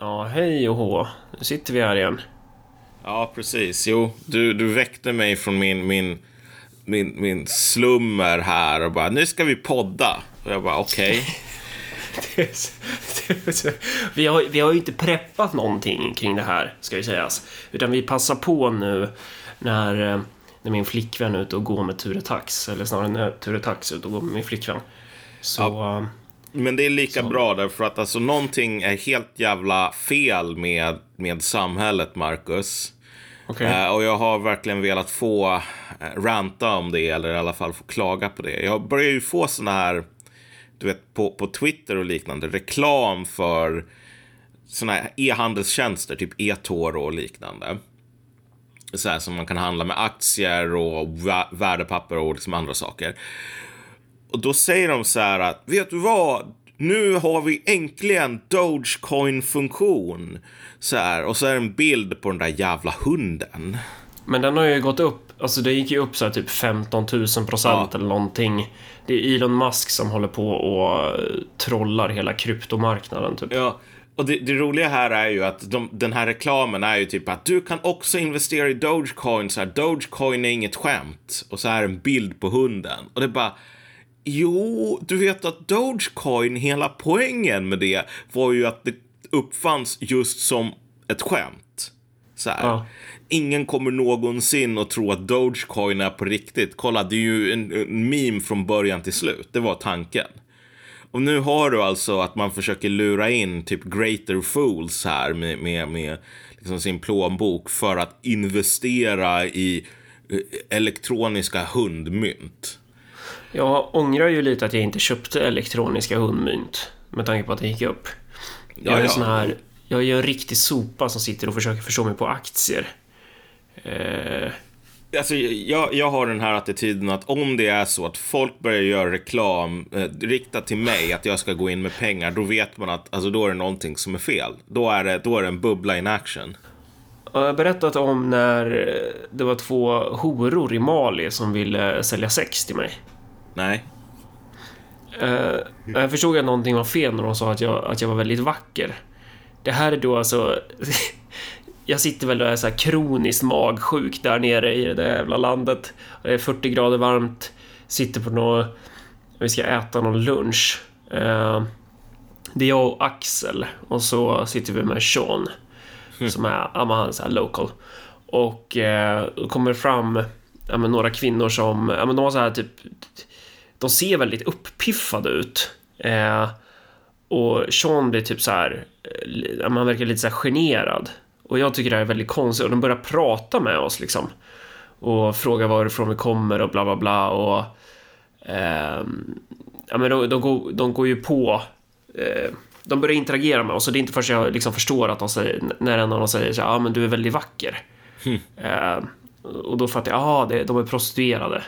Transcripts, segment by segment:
Ja, hej och hå. Nu sitter vi här igen. Ja, precis. Jo, du, du väckte mig från min, min, min, min slummer här och bara, nu ska vi podda. Och jag bara, okej. vi, har, vi har ju inte preppat någonting kring det här, ska ju sägas. Utan vi passar på nu när, eh, när min flickvän är ute och går med Ture Tax. Eller snarare när Ture Tax är ute och går med min flickvän. Så... Ja. Men det är lika Så. bra därför att alltså någonting är helt jävla fel med, med samhället, Marcus. Okej. Eh, och jag har verkligen velat få eh, ranta om det eller i alla fall få klaga på det. Jag börjar ju få såna här, du vet, på, på Twitter och liknande, reklam för såna här e-handelstjänster, typ e-toro och liknande. Så här som man kan handla med aktier och vä- värdepapper och liksom andra saker. Och då säger de så här att, vet du vad? Nu har vi äntligen Dogecoin-funktion. Så här, och så är det en bild på den där jävla hunden. Men den har ju gått upp, alltså det gick ju upp så här typ 15 000 procent Ja. eller någonting. Det är Elon Musk som håller på och eh, trollar hela kryptomarknaden typ. Ja, och det, det roliga här är ju att de, den här reklamen är ju typ att du kan också investera i Dogecoin. Så här, Dogecoin är inget skämt. Och så här en bild på hunden. Och det är bara, jo, du vet att Dogecoin, hela poängen med det var ju att det uppfanns just som ett skämt. Så här. Ja. Ingen kommer någonsin att tro att Dogecoin är på riktigt. Kolla, det är ju en, en meme från början till slut. Det var tanken. Och nu har du alltså att man försöker lura in typ greater fools här med, med, med liksom sin plånbok för att investera i eh, elektroniska hundmynt. Jag ångrar ju lite att jag inte köpte elektroniska hundmynt. Med tanke på att det gick upp. Jag är Ja, ja. här... Jag är en riktig sopa som sitter och försöker förstå mig på aktier. Eh, Alltså, jag, jag har den här attityden att om det är så att folk börjar göra reklam eh, riktat till mig, att jag ska gå in med pengar, då vet man att alltså, då är det någonting som är fel. Då är det, då är det en bubbla in action. jag har berättat om när det var två horor i Mali som ville sälja sex till mig. Nej. Eh, jag förstod att någonting var fel när de sa att jag, att jag var väldigt vacker. Det här är då alltså... jag sitter väl och är så här kroniskt magsjuk där nere i det där jävla landet. Det är 40 grader varmt. Sitter på något... Vi ska äta någon lunch. Eh, det är jag och Axel och så sitter vi med Sean. Som är, ja han är så local. Och eh, kommer fram ja, några kvinnor som, ja men de har så här typ de ser väldigt uppiffade ut. Eh, och Sean blir typ så här, eh, man verkar lite så här generad. Och jag tycker det här är väldigt konstigt och de börjar prata med oss liksom. Och fråga varifrån vi kommer och bla bla bla och... ehm, ja men de, de, går, de går ju på... Eh, de börjar interagera med oss och det är inte förrän jag liksom förstår att de säger, när en av dem säger så ja men du är väldigt vacker. Eh, och då fattar jag, jaha, de är prostituerade.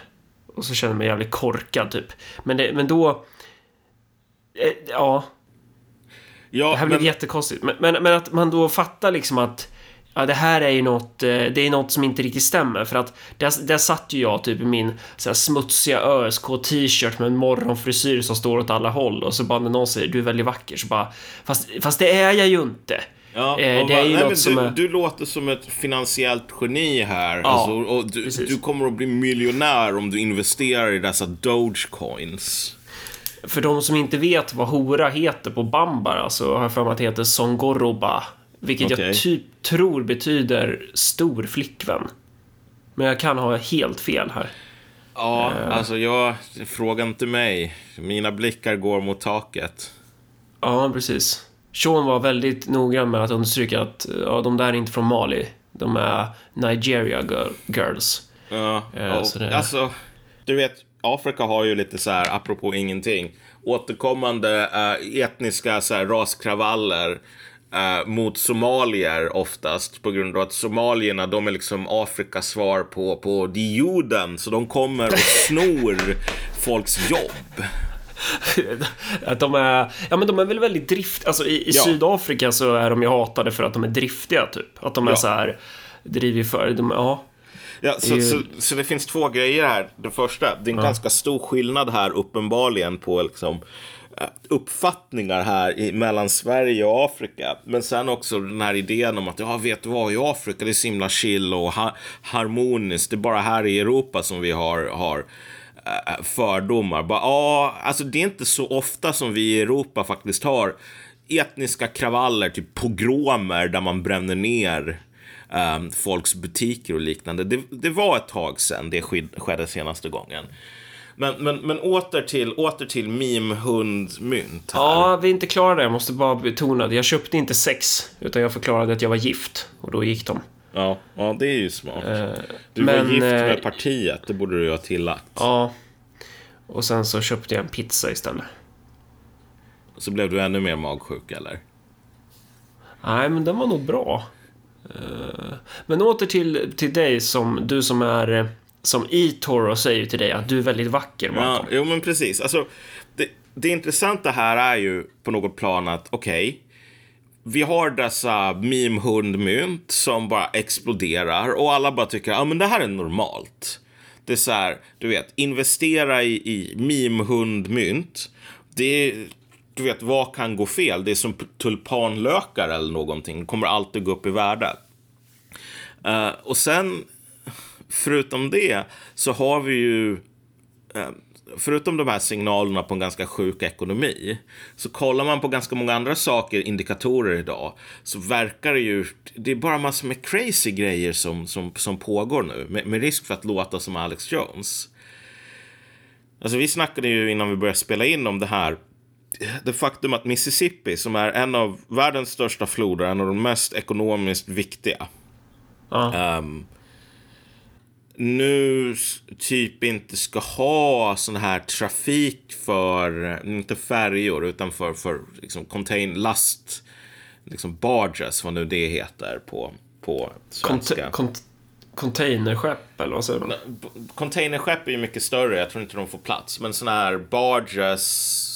Och så känner jag mig jävligt korkad typ. Men, det, men då... Eh, ja, Ja, det här blir men- jättekonstigt. Men, men, men att man då fattar liksom att Ja, det här är ju något, eh, det är något som inte riktigt stämmer för att där, där satt ju jag typ i min så här, smutsiga ÖSK t-shirt med en morgonfrisyr som står åt alla håll och så bara när någon säger du är väldigt vacker så bara fast, fast det är jag ju inte. Ja, Eh, det är ju nej, något som du, är- du låter som ett finansiellt geni här. Ja, alltså, och du, du kommer att bli miljonär om du investerar i dessa Dogecoins. För de som inte vet vad hora heter på bambara så har jag för mig att det heter Songoroba. Vilket jag Okej. typ tror betyder stor flickvän. Men jag kan ha helt fel här. Ja, Eh. alltså jag, fråga inte mig. Mina blickar går mot taket. Ja, precis. Sean var väldigt noggrann med att understryka att ja, de där är inte från Mali. De är Nigeria girl- girls. Ja, Ja, och, så det- alltså, du vet, Afrika har ju lite så här, apropå ingenting, återkommande eh, etniska så här, raskravaller eh, mot somalier oftast på grund av att somalierna, de är liksom Afrikas svar på, på de juden, så de kommer och snor folks jobb. Att de är, ja men de är väl väldigt drift, alltså i, i Ja. Sydafrika så är de ju hatade för att de är driftiga typ. Att de är Ja. så här, driver för, de, ja. Ja, så, ju- så, så det finns två grejer här. Det första, det är en ganska stor skillnad här uppenbarligen på liksom, eh, uppfattningar här i, mellan Sverige och Afrika. Men sen också den här idén om att, ja, vet du vad, i Afrika det är så himla chill och ha, harmoniskt. Det är bara här i Europa som vi har, har Eh, fördomar. Bara, ja, alltså det är inte så ofta som vi i Europa faktiskt har etniska kravaller, typ pogromer där man bränner ner um, folks butiker och liknande. Det, det var ett tag sedan det skedde senaste gången. Men, men, men åter till, åter till meme-hundmynt. Ja, vi är inte klara där. Jag måste bara betona det. Jag köpte inte sex, utan jag förklarade att jag var gift. Och då gick de. Ja, ja det är ju smart. Uh, du men, var gift med uh, partiet, det borde du ju ha tillagt. Ja. Och sen så köpte jag en pizza istället. Så blev du ännu mer magsjuk, eller? Nej, men den var nog bra. Uh, men åter till, till dig, som, du som är som eToro säger till dig att du är väldigt vacker. Ja, jo, men precis. Alltså, det, det intressanta här är ju på något plan att, okej, okay, vi har dessa meme-hundmynt som bara exploderar och alla bara tycker att ah, det här är normalt. Det är så här, du vet, investera i, i meme-hundmynt. Det är, du vet, vad kan gå fel? Det är som tulpanlökar eller någonting. Det kommer alltid gå upp i värde. Uh, och sen förutom det så har vi ju uh, förutom de här signalerna på en ganska sjuk ekonomi, så kollar man på ganska många andra saker, indikatorer idag, så verkar det ju, det är bara massor med crazy grejer som, som, som pågår nu, med, med risk för att låta som Alex Jones. Alltså vi snackade ju innan vi började spela in om det här, det faktum att Mississippi, som är en av världens största floder, en av de mest ekonomiskt viktiga, ja. um, nu typ inte ska ha sån här trafik för, inte färjor, utan för, för liksom contain, last, liksom barges, vad nu det heter på, på svenska. Cont cont containerskepp eller vad säger man? Containerskepp är ju mycket större, jag tror inte de får plats. Men såna här barges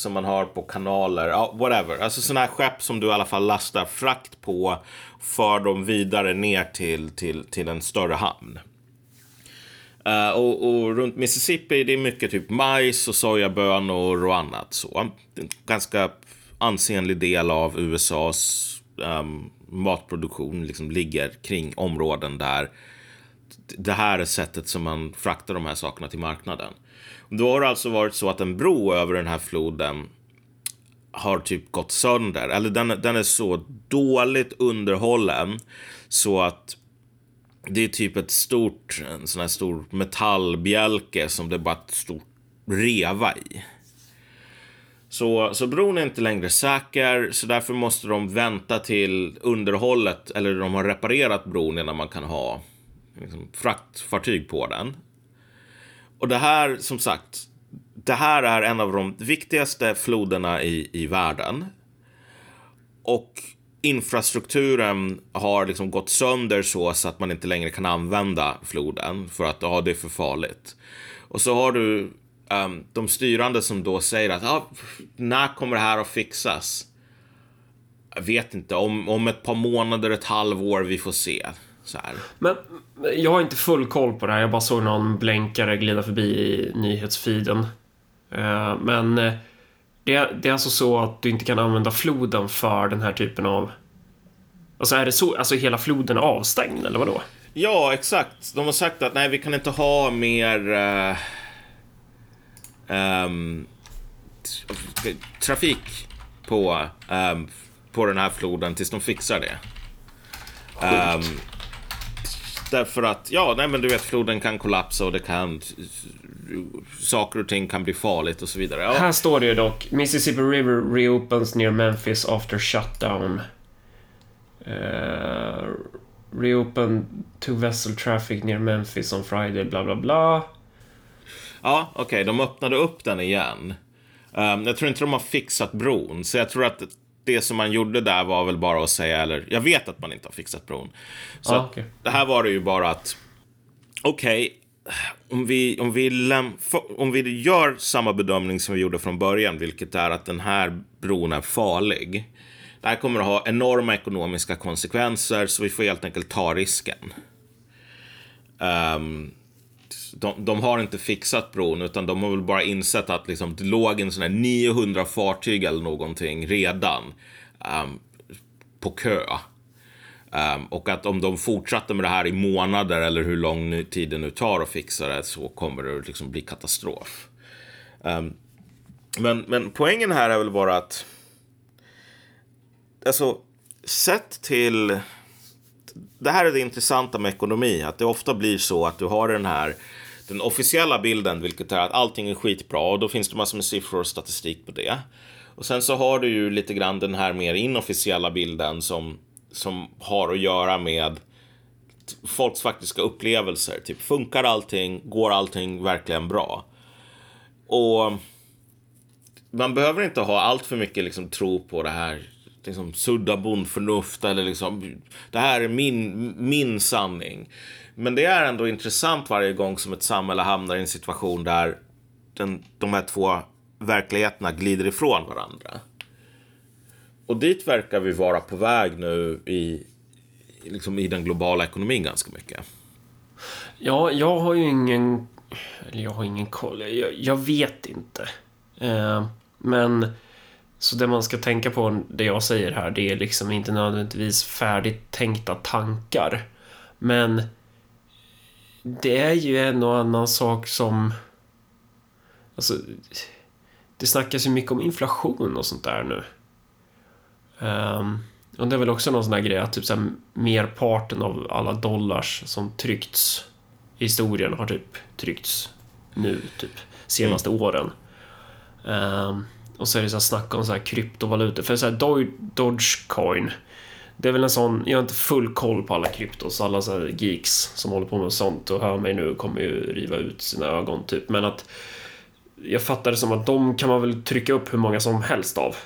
som man har på kanaler, ja, whatever. Alltså såna här skepp som du i alla fall lastar frakt på, för dem vidare ner till, till, till en större hamn. Uh, och, och, runt Mississippi det är mycket typ majs och sojabönor och annat. Så. En ganska ansenlig del av USAs um, ehm, matproduktion liksom ligger kring områden där det här är sättet som man fraktar de här sakerna till marknaden. Då har det alltså varit så att en bro över den här floden har typ gått sönder. Eller den, den är så dåligt underhållen så att det är typ ett stort, en sån här stor metallbjälke som det är bara ett stort reva i. Så, så bron är inte längre säker, så därför måste de vänta till underhållet, eller de har reparerat bron innan man kan ha liksom, fraktfartyg på den. Och det här, som sagt, det här är en av de viktigaste floderna i, i världen. Och infrastrukturen har liksom gått sönder så, så att man inte längre kan använda floden för att ja, det är för farligt. Och så har du um, de styrande som då säger att ah, när kommer det här att fixas? Jag vet inte, om, om ett par månader, ett halvår, vi får se. Så här. Men jag har inte full koll på det här. Jag bara såg någon blänkare glida förbi i nyhetsfeeden. Uh, men uh, det, det är alltså så att du inte kan använda floden för den här typen av... Alltså är det så, alltså hela floden är avstängd eller vadå? Ja, exakt. De har sagt att nej, vi kan inte ha mer uh, um, trafik på, um, på den här floden tills de fixar det. Um, därför att, ja, nej men du vet, floden kan kollapsa och det kan saker och ting kan bli farligt och så vidare. Ja. Här står det ju dock Mississippi River reopens near Memphis after shutdown. Uh, reopen to vessel traffic near Memphis on Friday, bla bla bla. Ja, okej, okay, de öppnade upp den igen. Um, jag tror inte de har fixat bron, så jag tror att det som man gjorde där var väl bara att säga, eller jag vet att man inte har fixat bron. Så ah, okay. det här var det ju bara att, okej, okay, om vi, om, vi läm, om vi gör samma bedömning som vi gjorde från början, vilket är att den här bron är farlig. Det här kommer att ha enorma ekonomiska konsekvenser, så vi får helt enkelt ta risken. Um, de, de, har inte fixat bron utan de har väl bara insett att liksom, det låg en sån här 900 fartyg eller någonting redan um, på kö. Um, och att om de fortsatte med det här i månader eller hur lång tid det nu tar att fixa det så kommer det liksom bli katastrof. Um, men, men poängen här är väl bara att alltså, sett till det här är det intressanta med ekonomi, att det ofta blir så att du har den här den officiella bilden, vilket är att allting är skitbra och då finns det massor med siffror och statistik på det. Och sen så har du ju lite grann den här mer inofficiella bilden som, som har att göra med folks faktiska upplevelser. Typ funkar allting? Går allting verkligen bra? Och man behöver inte ha allt för mycket liksom, tro på det här liksom, sudda bondförnuft eller liksom det här är min, min sanning. Men det är ändå intressant varje gång som ett samhälle hamnar i en situation där den, de här två verkligheterna glider ifrån varandra. Och dit verkar vi vara på väg nu i, liksom i den globala ekonomin ganska mycket. Ja, jag har ju ingen... Eller jag har ingen koll. Jag, jag vet inte. Eh, men... Så det man ska tänka på, det jag säger här, det är liksom inte nödvändigtvis färdigt tänkta tankar. Men det är ju en och annan sak som... Alltså, det snackas ju mycket om inflation och sånt där nu. Um, och det är väl också någon sån här grej att typ så här, merparten av alla dollars som tryckts i historien har typ tryckts nu, typ senaste mm. åren. Um, och så är det så här snack om så här kryptovalutor. För så här Dogecoin, det är väl en sån, jag har inte full koll på alla kryptos, alla så här geeks som håller på med sånt och hör mig nu kommer ju riva ut sina ögon typ. Men att jag fattar det som att de kan man väl trycka upp hur många som helst av.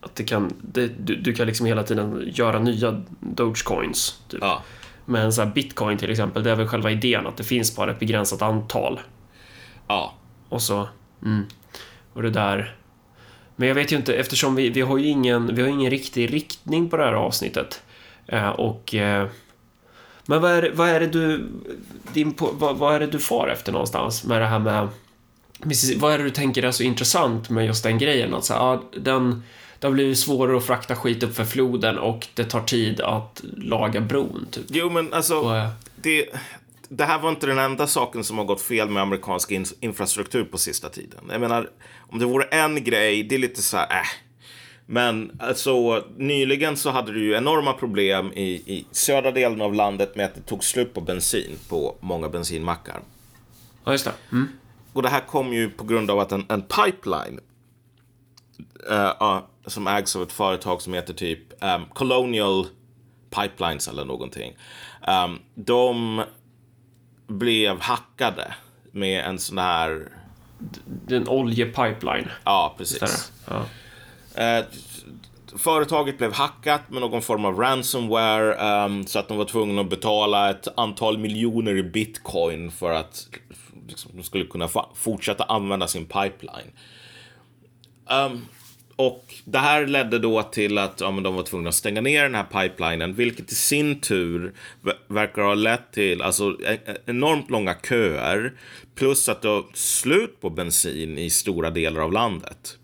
Att det kan, det, du, du, kan liksom hela tiden göra nya Dogecoins. Typ. Ja. Men så bitcoin till exempel, det är väl själva idén att det finns bara ett begränsat antal. Ja. Och så, mm. Och det där... Men jag vet ju inte, eftersom vi, vi har ju ingen, vi har ingen riktig riktning på det här avsnittet. Eh, och... Eh, men vad är, vad är det du... Din, vad, vad är det du far efter någonstans med det här med... Vad är det du tänker är så intressant med just den grejen? Att så, ja, den, det har blivit svårare att frakta skit upp för floden och det tar tid att laga bron. Typ. Jo, men alltså, och, eh, det, det här var inte den enda saken som har gått fel med amerikansk in infrastruktur på sista tiden. Jag menar, om det vore en grej, det är lite så här, äh. Men alltså, nyligen så hade du ju enorma problem i, i södra delen av landet med att det tog slut på bensin på många bensinmackar. Ja, just det. Mm. Och det här kom ju på grund av att en, en pipeline uh, uh, som ägs av ett företag som heter typ um, Colonial Pipelines eller någonting. Um, de blev hackade med en sån här... En oljepipeline. Ja, precis. Ja. Eh, företaget blev hackat med någon form av ransomware um, så att de var tvungna att betala ett antal miljoner i bitcoin för att liksom, de skulle kunna fortsätta använda sin pipeline. Um, och det här ledde då till att ja, men de var tvungna att stänga ner den här pipelinen, vilket i sin tur verkar ha lett till alltså, e-, e-, enormt långa köer, plus att det var slut på bensin i stora delar av landet.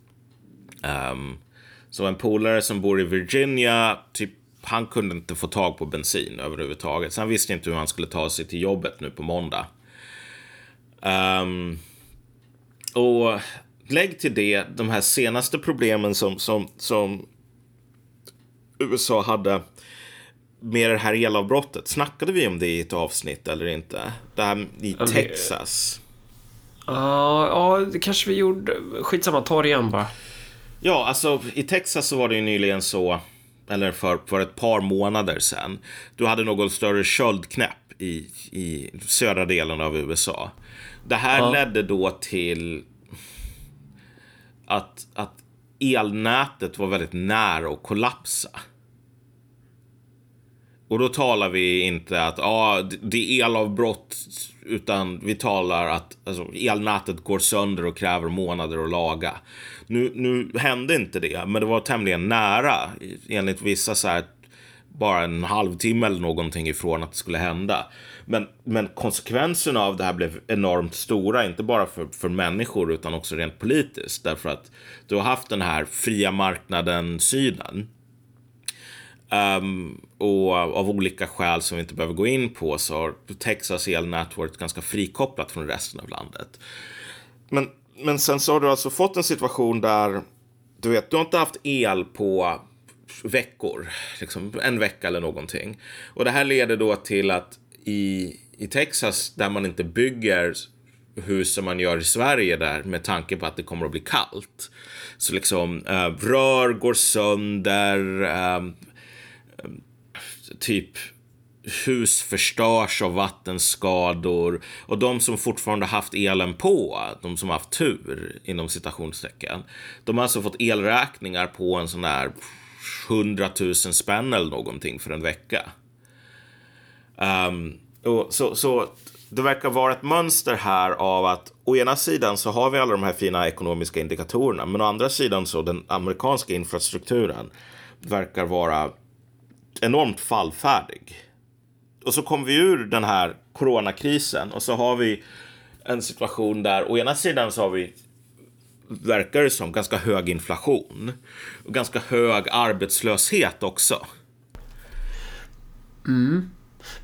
Um, så en polare som bor i Virginia, typ, han kunde inte få tag på bensin överhuvudtaget. Så han visste inte hur han skulle ta sig till jobbet nu på måndag. Um, och lägg till det de här senaste problemen som, som, som USA hade med det här elavbrottet. Snackade vi om det i ett avsnitt eller inte? Det här i Texas. Ja, ja, det kanske vi gjorde. Skitsamma, ta det igen bara. Ja, alltså i Texas så var det ju nyligen så, eller för, för ett par månader sedan. Du hade någon större köldknäpp i, i södra delen av USA. Det här ja. ledde då till att, att elnätet var väldigt nära att kollapsa. Och då talar vi inte att ah, det är elavbrott, utan vi talar att alltså, elnätet går sönder och kräver månader att laga. Nu, nu hände inte det, men det var tämligen nära. Enligt vissa så här bara en halvtimme eller någonting ifrån att det skulle hända. Men, men konsekvenserna av det här blev enormt stora, inte bara för, för människor utan också rent politiskt. Därför att du har haft den här fria marknaden-synen. Um, och av olika skäl som vi inte behöver gå in på så har Texas elnät varit ganska frikopplat från resten av landet. Men, men sen så har du alltså fått en situation där du vet, du har inte haft el på veckor, liksom en vecka eller någonting. Och det här leder då till att i, i Texas där man inte bygger hus som man gör i Sverige där med tanke på att det kommer att bli kallt. Så liksom uh, rör går sönder, uh, typ hus förstörs av vattenskador och de som fortfarande haft elen på, de som haft tur inom citationstecken, de har alltså fått elräkningar på en sån här 100 000 spänn eller någonting för en vecka. Um, och så, så det verkar vara ett mönster här av att å ena sidan så har vi alla de här fina ekonomiska indikatorerna, men å andra sidan så den amerikanska infrastrukturen verkar vara enormt fallfärdig. Och så kommer vi ur den här coronakrisen och så har vi en situation där å ena sidan så har vi verkar det som ganska hög inflation och ganska hög arbetslöshet också. Mm.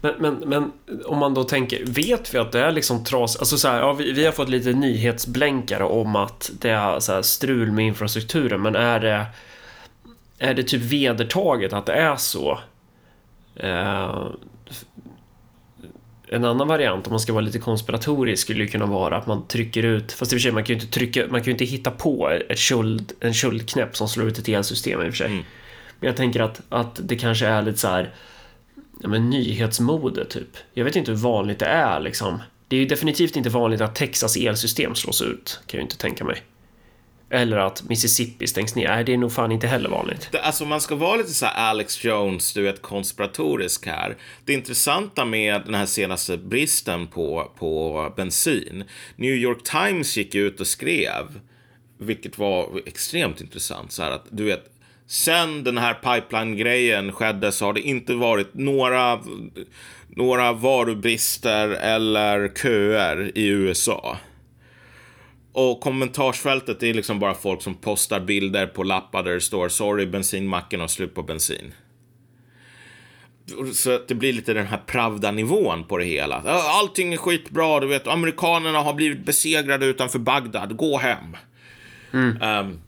Men, men, men om man då tänker, vet vi att det är liksom tras... Alltså så här, ja, vi, vi, har fått lite nyhetsblänkare om att det är så strul med infrastrukturen, men är det... Är det typ vedertaget att det är så? Eh, en annan variant, om man ska vara lite konspiratorisk, skulle ju kunna vara att man trycker ut, fast i och för sig, man kan ju inte trycka, man kan ju inte hitta på ett köld, en köldknäpp som slår ut ett elsystem i och för sig. Mm. Men jag tänker att, att det kanske är lite så här, ja men nyhetsmode typ. Jag vet inte hur vanligt det är liksom. Det är ju definitivt inte vanligt att Texas elsystem slås ut, kan jag ju inte tänka mig. Eller att Mississippi stängs ner. Nej, det är nog fan inte heller vanligt. Det, alltså man ska vara lite så Alex Jones, du vet konspiratorisk här. Det intressanta med den här senaste bristen på, på bensin. New York Times gick ut och skrev, vilket var extremt intressant, så här att du vet Sen den här pipeline-grejen skedde så har det inte varit några, några varubrister eller köer i USA. Och kommentarsfältet är liksom bara folk som postar bilder på lappar där det står sorry bensinmacken har slut på bensin. Så att det blir lite den här Pravda-nivån på det hela. Allting är skitbra, du vet. Amerikanerna har blivit besegrade utanför Bagdad. Gå hem. Mm. Um,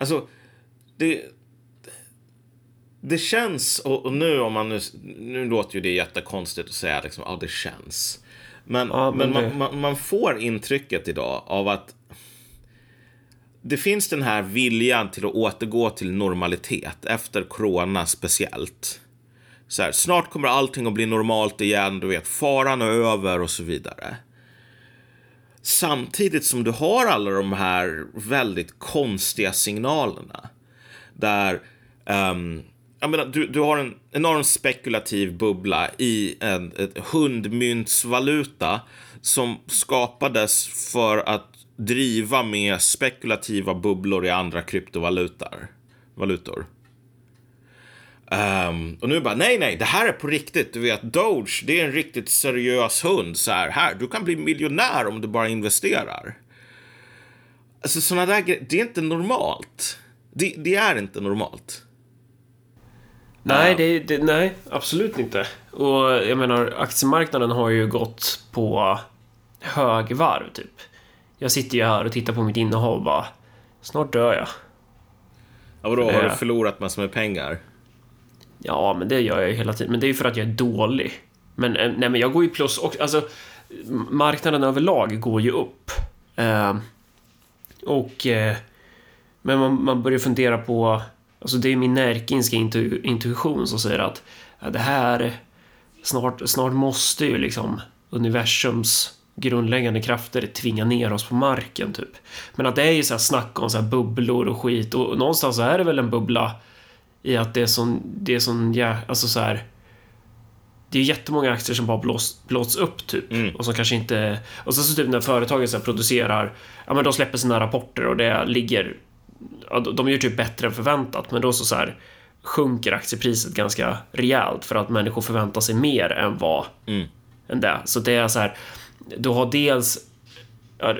alltså, det... Det känns, och, nu om man nu, nu låter ju det jättekonstigt att säga liksom, ja det känns. Men, ja, men, men det... man, man, får intrycket idag av att det finns den här viljan till att återgå till normalitet efter corona speciellt. Så här, snart kommer allting att bli normalt igen, du vet, faran är över och så vidare. Samtidigt som du har alla de här väldigt konstiga signalerna. Där um, jag menar, du, du har en enorm spekulativ bubbla i en ett hundmyntsvaluta som skapades för att driva med spekulativa bubblor i andra kryptovalutor. Valutor. Um, och nu bara, nej, nej, det här är på riktigt. Du vet, Doge, det är en riktigt seriös hund. Så här, här, du kan bli miljonär om du bara investerar. Alltså sådana där grejer, det är inte normalt. Det, det är inte normalt. Nej, det, det, nej, absolut inte. Och jag menar, aktiemarknaden har ju gått på högvarv, typ. Jag sitter ju här och tittar på mitt innehav och bara, snart dör jag. Ja, vadå, har du eh. förlorat massor med pengar? Ja, men det gör jag ju hela tiden. Men det är ju för att jag är dålig. Men, eh, nej, men jag går ju plus också. Alltså, marknaden överlag går ju upp. Eh, och... Eh, men man, man börjar fundera på Alltså det är min närkinska intu intuition som säger att ja, det här snart, snart måste ju liksom universums grundläggande krafter tvinga ner oss på marken typ. Men att det är ju så här snack om så här bubblor och skit och någonstans så är det väl en bubbla i att det är sån, det är sån, ja, alltså så här. Det är jättemånga aktier som bara blås, blåts upp typ mm. och som kanske inte och så, så typ när företagen så producerar, ja men de släpper sina rapporter och det ligger ja, de gör typ bättre än förväntat, men då så, så här, sjunker aktiepriset ganska rejält för att människor förväntar sig mer än vad Mm. än det. Så det är så här, du har dels ja,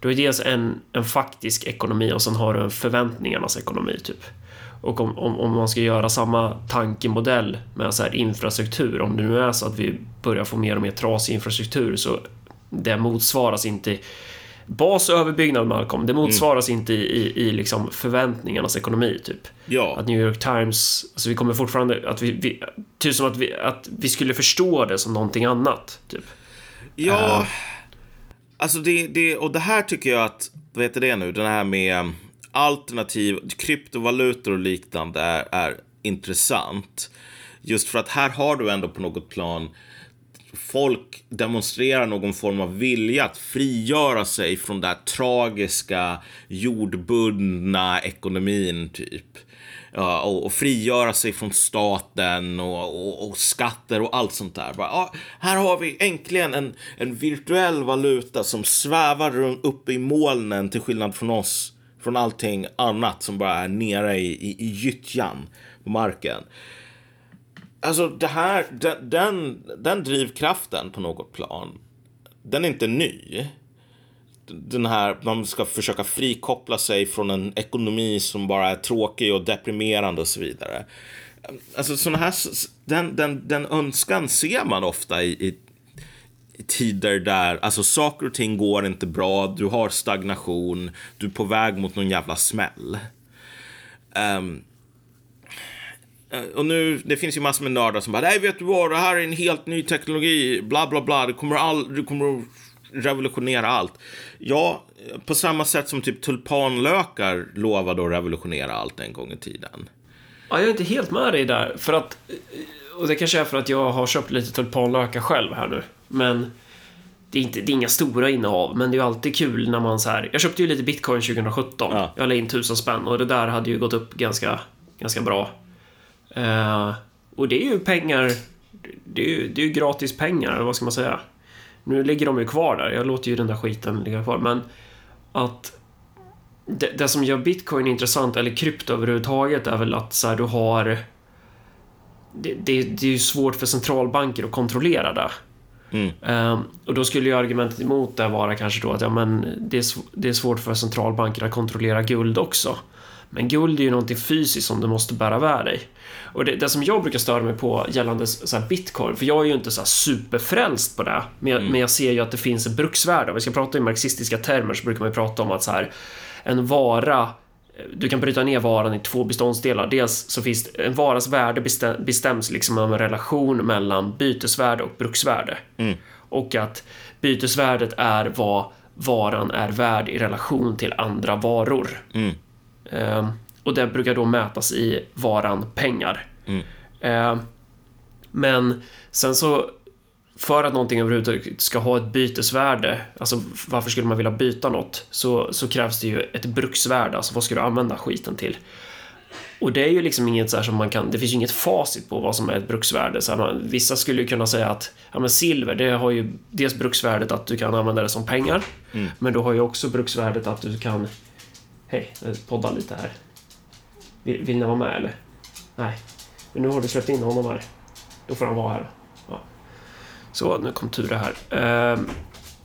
du har dels en, en faktisk ekonomi och sen har du en förväntningarnas ekonomi typ. Och om, om, om man ska göra samma tankemodell med så här infrastruktur, om det nu är så att vi börjar få mer och mer trasig infrastruktur så det motsvaras inte Bas och överbyggnad Malcolm, det motsvaras inte i, i, i liksom förväntningarnas ekonomi typ. Ja, Att New York Times, alltså vi kommer fortfarande, att vi, vi typ som att vi, att vi skulle förstå det som någonting annat. Typ. Ja, alltså det, det, och det här tycker jag att, vad heter det nu, den här med alternativ, kryptovalutor och liknande är, är intressant. Just för att här har du ändå på något plan folk demonstrerar någon form av vilja att frigöra sig från den tragiska jordbundna ekonomin typ. Ja, och, och frigöra sig från staten och, och, och skatter och allt sånt där. Bara, ja, här har vi äntligen en, en virtuell valuta som svävar runt uppe i molnen till skillnad från oss. Från allting annat som bara är nere i, i, i gyttjan på marken. Alltså det här, den, den, den drivkraften på något plan, den är inte ny. Den här, man ska försöka frikoppla sig från en ekonomi som bara är tråkig och deprimerande och så vidare. Alltså sådana här, den, den, den önskan ser man ofta i, i, i tider där alltså saker och ting går inte bra, du har stagnation, du är på väg mot någon jävla smäll. Um, och nu, det finns ju massor med nördar som bara, nej vet du vad, det här är en helt ny teknologi, bla bla bla, det kommer, all, det kommer att revolutionera allt. Ja, på samma sätt som typ tulpanlökar lovade att revolutionera allt en gång i tiden. Ja, jag är inte helt med dig där, för att... Eh, och det kanske är för att jag har köpt lite tulpanlökar själv här nu. Men det är, inte, det är inga stora innehav, men det är ju alltid kul när man så här... Jag köpte ju lite bitcoin 2017. Ja. Jag la in tusen spänn och det där hade ju gått upp ganska, ganska bra. Eh, och det är ju pengar... Det är ju, det är ju gratis pengar, eller vad ska man säga? Nu ligger de ju kvar där. Jag låter ju den där skiten ligga kvar, men att det, det som gör bitcoin intressant, eller krypto överhuvudtaget, är väl att så här, du har... Det, det, det är ju svårt för centralbanker att kontrollera det. Mm. Ehm, och då skulle ju argumentet emot det vara kanske då att ja, men det, är, det är svårt för centralbanker att kontrollera guld också. Men guld är ju någonting fysiskt som du måste bära med dig. Och det, det som jag brukar störa mig på gällande så bitcoin, för jag är ju inte så här superfrälst på det, men jag, men jag ser ju att det finns ett bruksvärde. Om vi ska prata i marxistiska termer så brukar man ju prata om att så här, en vara du kan bryta ner varan i två beståndsdelar. Dels så finns en varas värde bestäm, bestäms liksom av en relation mellan bytesvärde och bruksvärde. Och att bytesvärdet är vad varan är värd i relation till andra varor. Mm. Ehm, och det brukar då mätas i varan pengar. Mm. Ehm, men sen så för att någonting överhuvudtaget ska ha ett bytesvärde, alltså varför skulle man vilja byta något, så, så krävs det ju ett bruksvärde, alltså vad ska du använda skiten till? Och det är ju liksom inget så här som man kan, det finns ju inget facit på vad som är ett bruksvärde. Så man, vissa skulle ju kunna säga att ja, men silver, det har ju dels bruksvärdet att du kan använda det som pengar, men du har ju också bruksvärdet att du kan... Hej, jag poddar lite här. Vill, vill ni vara med eller? Nej. Men nu har du släppt in honom här. Då får han vara här. Så, nu kom Ture här. Ehm,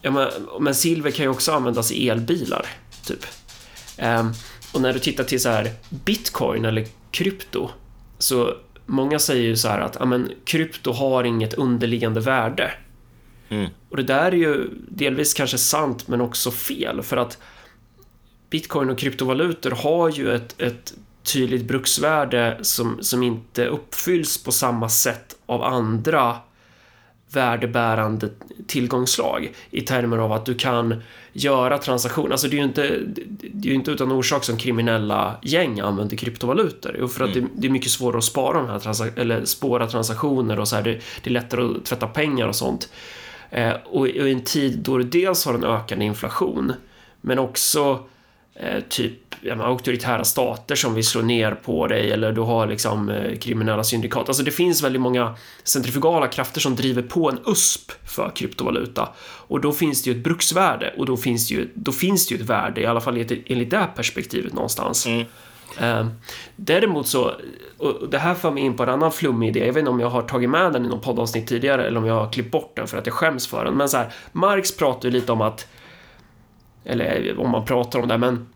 ja, men, men silver kan ju också användas i elbilar, typ. Ehm, och när du tittar till så här bitcoin eller krypto, så många säger ju så här att ja, men, krypto har inget underliggande värde. Mm. Och det där är ju delvis kanske sant, men också fel, för att bitcoin och kryptovalutor har ju ett, ett tydligt bruksvärde som, som inte uppfylls på samma sätt av andra värdebärande tillgångsslag i termer av att du kan göra transaktioner. Alltså det är ju inte, det är inte utan orsak som kriminella gäng använder kryptovalutor. Jo, för att det, det är mycket svårare att spara de här transa- eller spåra transaktioner och så här. Det, det är lättare att tvätta pengar och sånt. Eh, och, i- och i en tid då du dels har en ökande inflation, men också eh, typ ja, men, auktoritära stater som vill slå ner på dig eller du har liksom eh, kriminella syndikat. Alltså det finns väldigt många centrifugala krafter som driver på en USP för kryptovaluta och då finns det ju ett bruksvärde och då finns det ju, då finns det ju ett värde, i alla fall enligt det perspektivet någonstans. Mm. Eh, däremot så, och det här för mig in på en annan flummig idé. Jag vet inte om jag har tagit med den i någon poddavsnitt tidigare eller om jag har klippt bort den för att jag skäms för den. Men så här, Marx pratar ju lite om att, eller om man pratar om det, men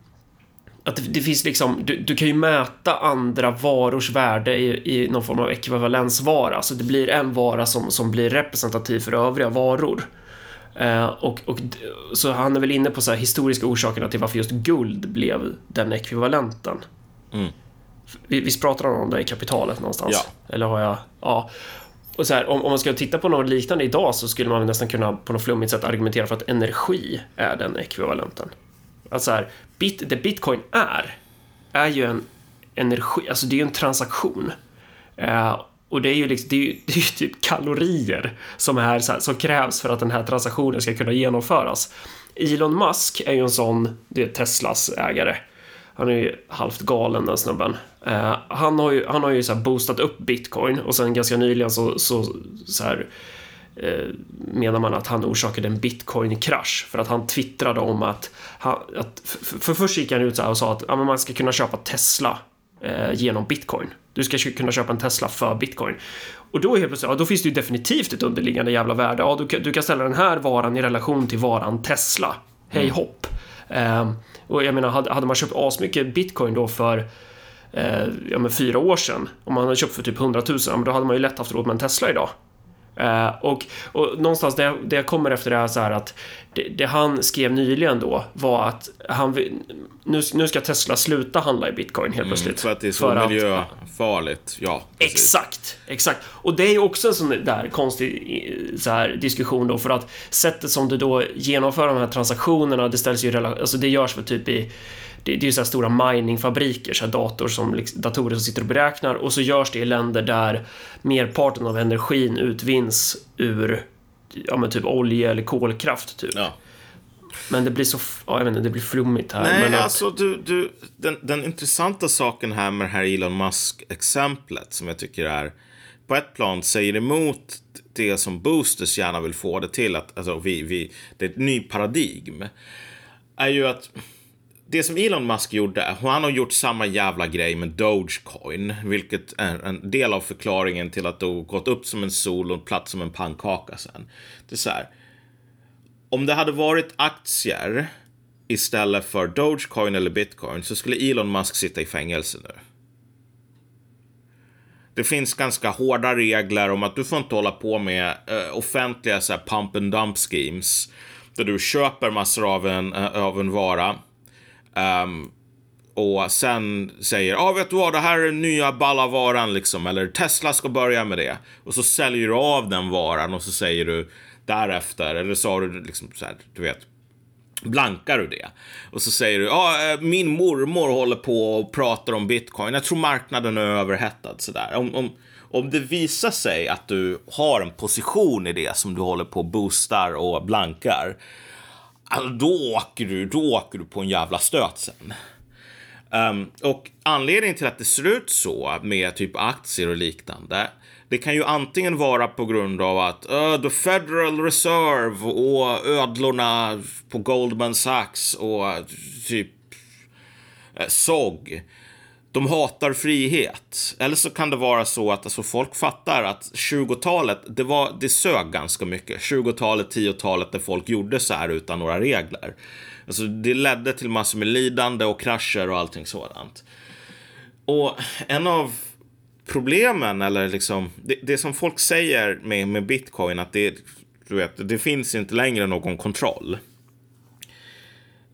att det, det finns liksom, du, du, kan ju mäta andra varors värde i, i någon form av ekvivalensvara. Alltså det blir en vara som, som blir representativ för övriga varor. Eh, och, och, så han är väl inne på så historiska orsakerna till varför just guld blev den ekvivalenten. Mm. Visst pratar han om det i kapitalet någonstans? Ja. Eller har jag... Ja. Och så här, om, om, man ska titta på något liknande idag så skulle man nästan kunna på något flummigt sätt argumentera för att energi är den ekvivalenten. Alltså här, bit, det bitcoin är, är ju en energi, alltså det är ju en transaktion. Eh, och det är ju, liksom, det är ju, det är ju typ kalorier som, är så här, som krävs för att den här transaktionen ska kunna genomföras. Elon Musk är ju en sån, det är Teslas ägare. Han är ju halvt galen den snubben. Uh, han har ju, han har ju så boostat upp bitcoin och sen ganska nyligen så, så, så här, uh, menar man att han orsakade en bitcoin-krasch för att han twittrade om att, han, att för, för först gick han ut och sa att ja, man ska kunna köpa Tesla uh, genom bitcoin. Du ska kunna köpa en Tesla för bitcoin. Och då, helt plötsligt, ja, då finns det ju definitivt ett underliggande jävla värde. Ja, du, kan, du kan ställa den här varan i relation till varan Tesla. Hej mm. hopp. Um, och jag menar, hade, hade man köpt asmycket bitcoin då för eh, ja, men fyra år sedan, om man hade köpt för typ 100 000, då hade man ju lätt haft råd med en Tesla idag. Uh, och, och någonstans det det jag kommer efter det är så här att det, det, han skrev nyligen då var att han nu, nu ska Tesla sluta handla i bitcoin helt mm, plötsligt. för att det är så för miljöfarligt, att, ja. Precis. Exakt, exakt. Och det är ju också en sån där konstig så här, diskussion då för att sättet som du då genomför de här transaktionerna, det ställs ju alltså det görs väl typ i det, det är ju så här stora miningfabriker, så här dator som, liksom, datorer som sitter och beräknar och så görs det i länder där merparten av energin utvinns ur ja, men typ olja eller kolkraft. Typ. Ja. Men det blir så, ja, jag vet inte, det blir flummigt här. Nej, men alltså du, du, den, den intressanta saken här med det här Elon Musk-exemplet som jag tycker är på ett plan säger emot det som boosters gärna vill få det till att alltså, vi, vi, det är ett ny paradigm. Är ju att det som Elon Musk gjorde, han har gjort samma jävla grej med Dogecoin, vilket är en del av förklaringen till att det har gått upp som en sol och platt som en pannkaka sen. Det är så här. Om det hade varit aktier istället för Dogecoin eller Bitcoin så skulle Elon Musk sitta i fängelse nu. Det finns ganska hårda regler om att du får inte hålla på med uh, offentliga så här, pump and dump schemes där du köper massor av en, uh, av en vara Um, och sen säger, ja ah, vet du vad, det här är den nya balla varan liksom, eller Tesla ska börja med det. Och så säljer du av den varan och så säger du därefter, eller så har du liksom så här, du vet, blankar du det. Och så säger du, ja, ah, min mormor håller på och pratar om bitcoin, jag tror marknaden är överhettad sådär. Om, om, om det visar sig att du har en position i det som du håller på och boostar och blankar, Alltså, då åker du, då åker du på en jävla stöt sen. Um, och anledningen till att det ser ut så med typ aktier och liknande. Det kan ju antingen vara på grund av att uh, the Federal Reserve och ödlorna på Goldman Sachs och typ eh, uh, SOG de hatar frihet. Eller så kan det vara så att alltså, folk fattar att 20-talet, det, var, det sög ganska mycket. 20-talet, 10-talet där folk gjorde så här utan några regler. Alltså, det ledde till massor med lidande och krascher och allting sådant. Och en av problemen, eller liksom, det, det som folk säger med, med bitcoin, att det, du vet, det finns inte längre någon kontroll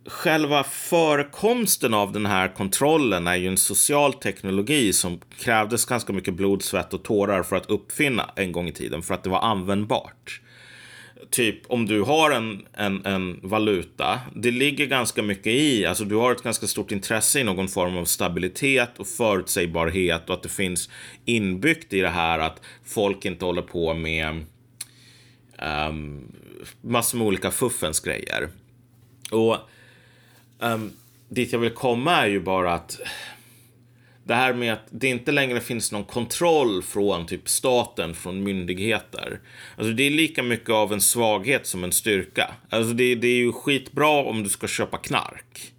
själva förekomsten av den här kontrollen är ju en social teknologi som krävdes ganska mycket blod, svett och tårar för att uppfinna en gång i tiden för att det var användbart. Typ om du har en, en, en valuta, det ligger ganska mycket i, alltså du har ett ganska stort intresse i någon form av stabilitet och förutsägbarhet och att det finns inbyggt i det här att folk inte håller på med um, massor med olika fuffens grejer. Och Um, dit jag vill komma är ju bara att det här med att det inte längre finns någon kontroll från typ staten, från myndigheter. Alltså det är lika mycket av en svaghet som en styrka. Alltså det, det är ju skitbra om du ska köpa knark.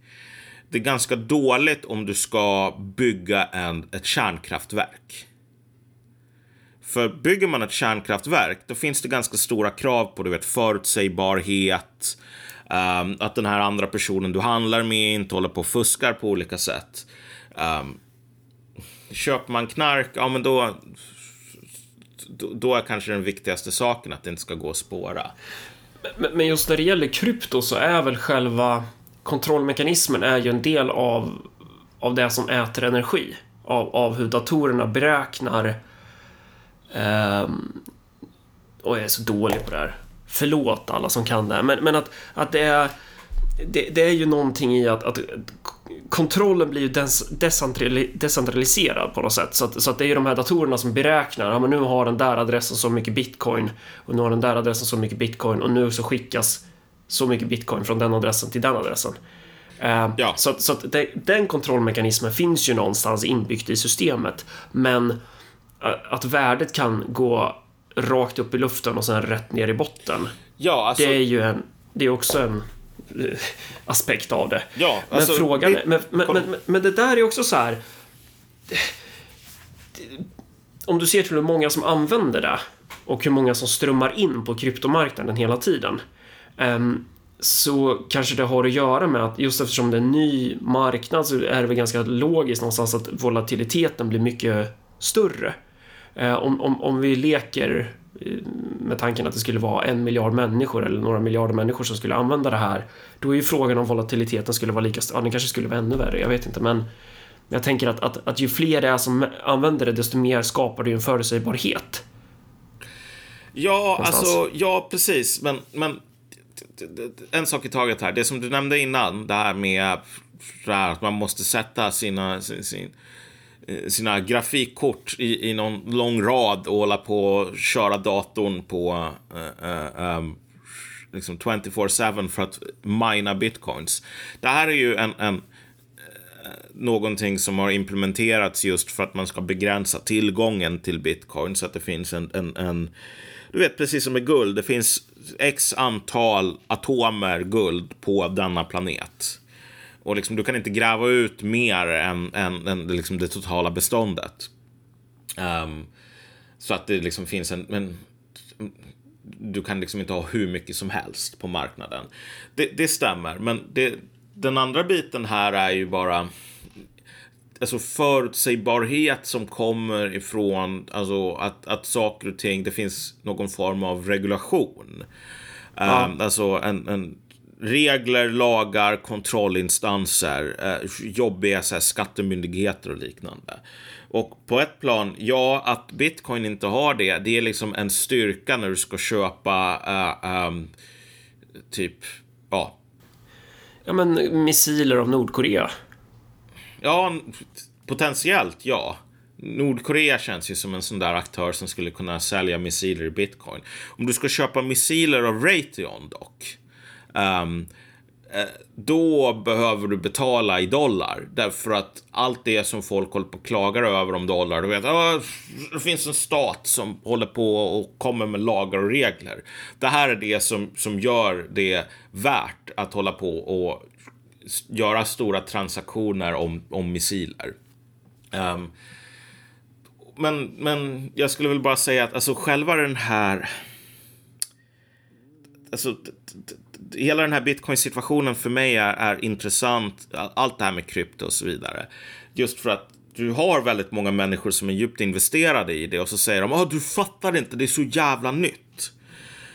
det är ganska dåligt om du ska bygga en, ett kärnkraftverk. För bygger man ett kärnkraftverk, då finns det ganska stora krav på du vet, förutsägbarhet, um, att den här andra personen du handlar med inte håller på och fuskar på olika sätt. Um, köper man knark, ja men då, då, då är kanske den viktigaste saken att det inte ska gå att spåra. Men just när det gäller krypto så är väl själva kontrollmekanismen är ju en del av, av det som äter energi. Av, av hur datorerna beräknar... Ehm, um, och jag är så dålig på det här. Förlåt alla som kan det. Men, men att, att det är... Det, det är ju någonting i att, att kontrollen blir ju decentraliserad på något sätt. Så att, så att det är ju de här datorerna som beräknar, ja men nu har den där adressen så mycket bitcoin och nu har den där adressen så mycket bitcoin och nu så skickas så mycket bitcoin från den adressen till den adressen. Uh, ja. Så, så att det, den kontrollmekanismen finns ju någonstans inbyggt i systemet. Men uh, att värdet kan gå rakt upp i luften och sen rätt ner i botten. Ja, alltså... Det är ju en, det är också en uh, aspekt av det. Ja, alltså, men frågan det... men, men, men, men, det där är också så här. om du ser till hur många som använder det och hur många som strömmar in på kryptomarknaden hela tiden. Um, så kanske det har att göra med att just eftersom det är en ny marknad så är det väl ganska logiskt någonstans att volatiliteten blir mycket större. Eh, om, om, om vi leker eh, med tanken att det skulle vara en miljard människor eller några miljarder människor som skulle använda det här. Då är ju frågan om volatiliteten skulle vara lika stor. Ja, den kanske skulle vara ännu värre, jag vet inte. Men jag tänker att, att, att ju fler det är som använder det, desto mer skapar det ju en förutsägbarhet. Ja, Någonstans. alltså, ja precis. Men, men en sak i taget här. Det som du nämnde innan, det här med att man måste sätta sina, sin, eh, Eh, sina grafikkort i, i någon lång rad och hålla på och köra datorn på uh, uh, um, liksom 24-7 för att mina bitcoins. Det här är ju en, en eh, någonting som har implementerats just för att man ska begränsa tillgången till bitcoin så att det finns en, en, en du vet precis som med guld, det finns x antal atomer guld på denna planet. Och liksom, du kan inte gräva ut mer än, än, än liksom det totala beståndet. Um, så att det liksom finns en... Men, du kan liksom inte ha hur mycket som helst på marknaden. Det, det stämmer, men det, den andra biten här är ju bara alltså förutsägbarhet som kommer ifrån alltså att, att saker och ting, det finns någon form av regulation. Ja. Um, alltså en, en, regler, lagar, kontrollinstanser, uh, jobbiga så här, skattemyndigheter och liknande. Och på ett plan, ja, att bitcoin inte har det, det är liksom en styrka när du ska köpa uh, um, typ, ja. Ja, men missiler av Nordkorea. Ja, potentiellt ja. Nordkorea känns ju som en sån där aktör som skulle kunna sälja missiler i bitcoin. Om du ska köpa missiler av Raytheon dock. Um, då behöver du betala i dollar. Därför att allt det som folk håller på och klagar över om dollar. Du vet, det finns en stat som håller på och kommer med lagar och regler. Det här är det som, som gör det värt att hålla på och göra stora transaktioner om, om missiler. Um, men, men jag skulle väl bara säga att alltså själva den här... Alltså, hela den här bitcoin-situationen för mig är, är intressant. Allt det här med krypto och så vidare. Just för att du har väldigt många människor som är djupt investerade i det och så säger de att du fattar inte, det är så jävla nytt.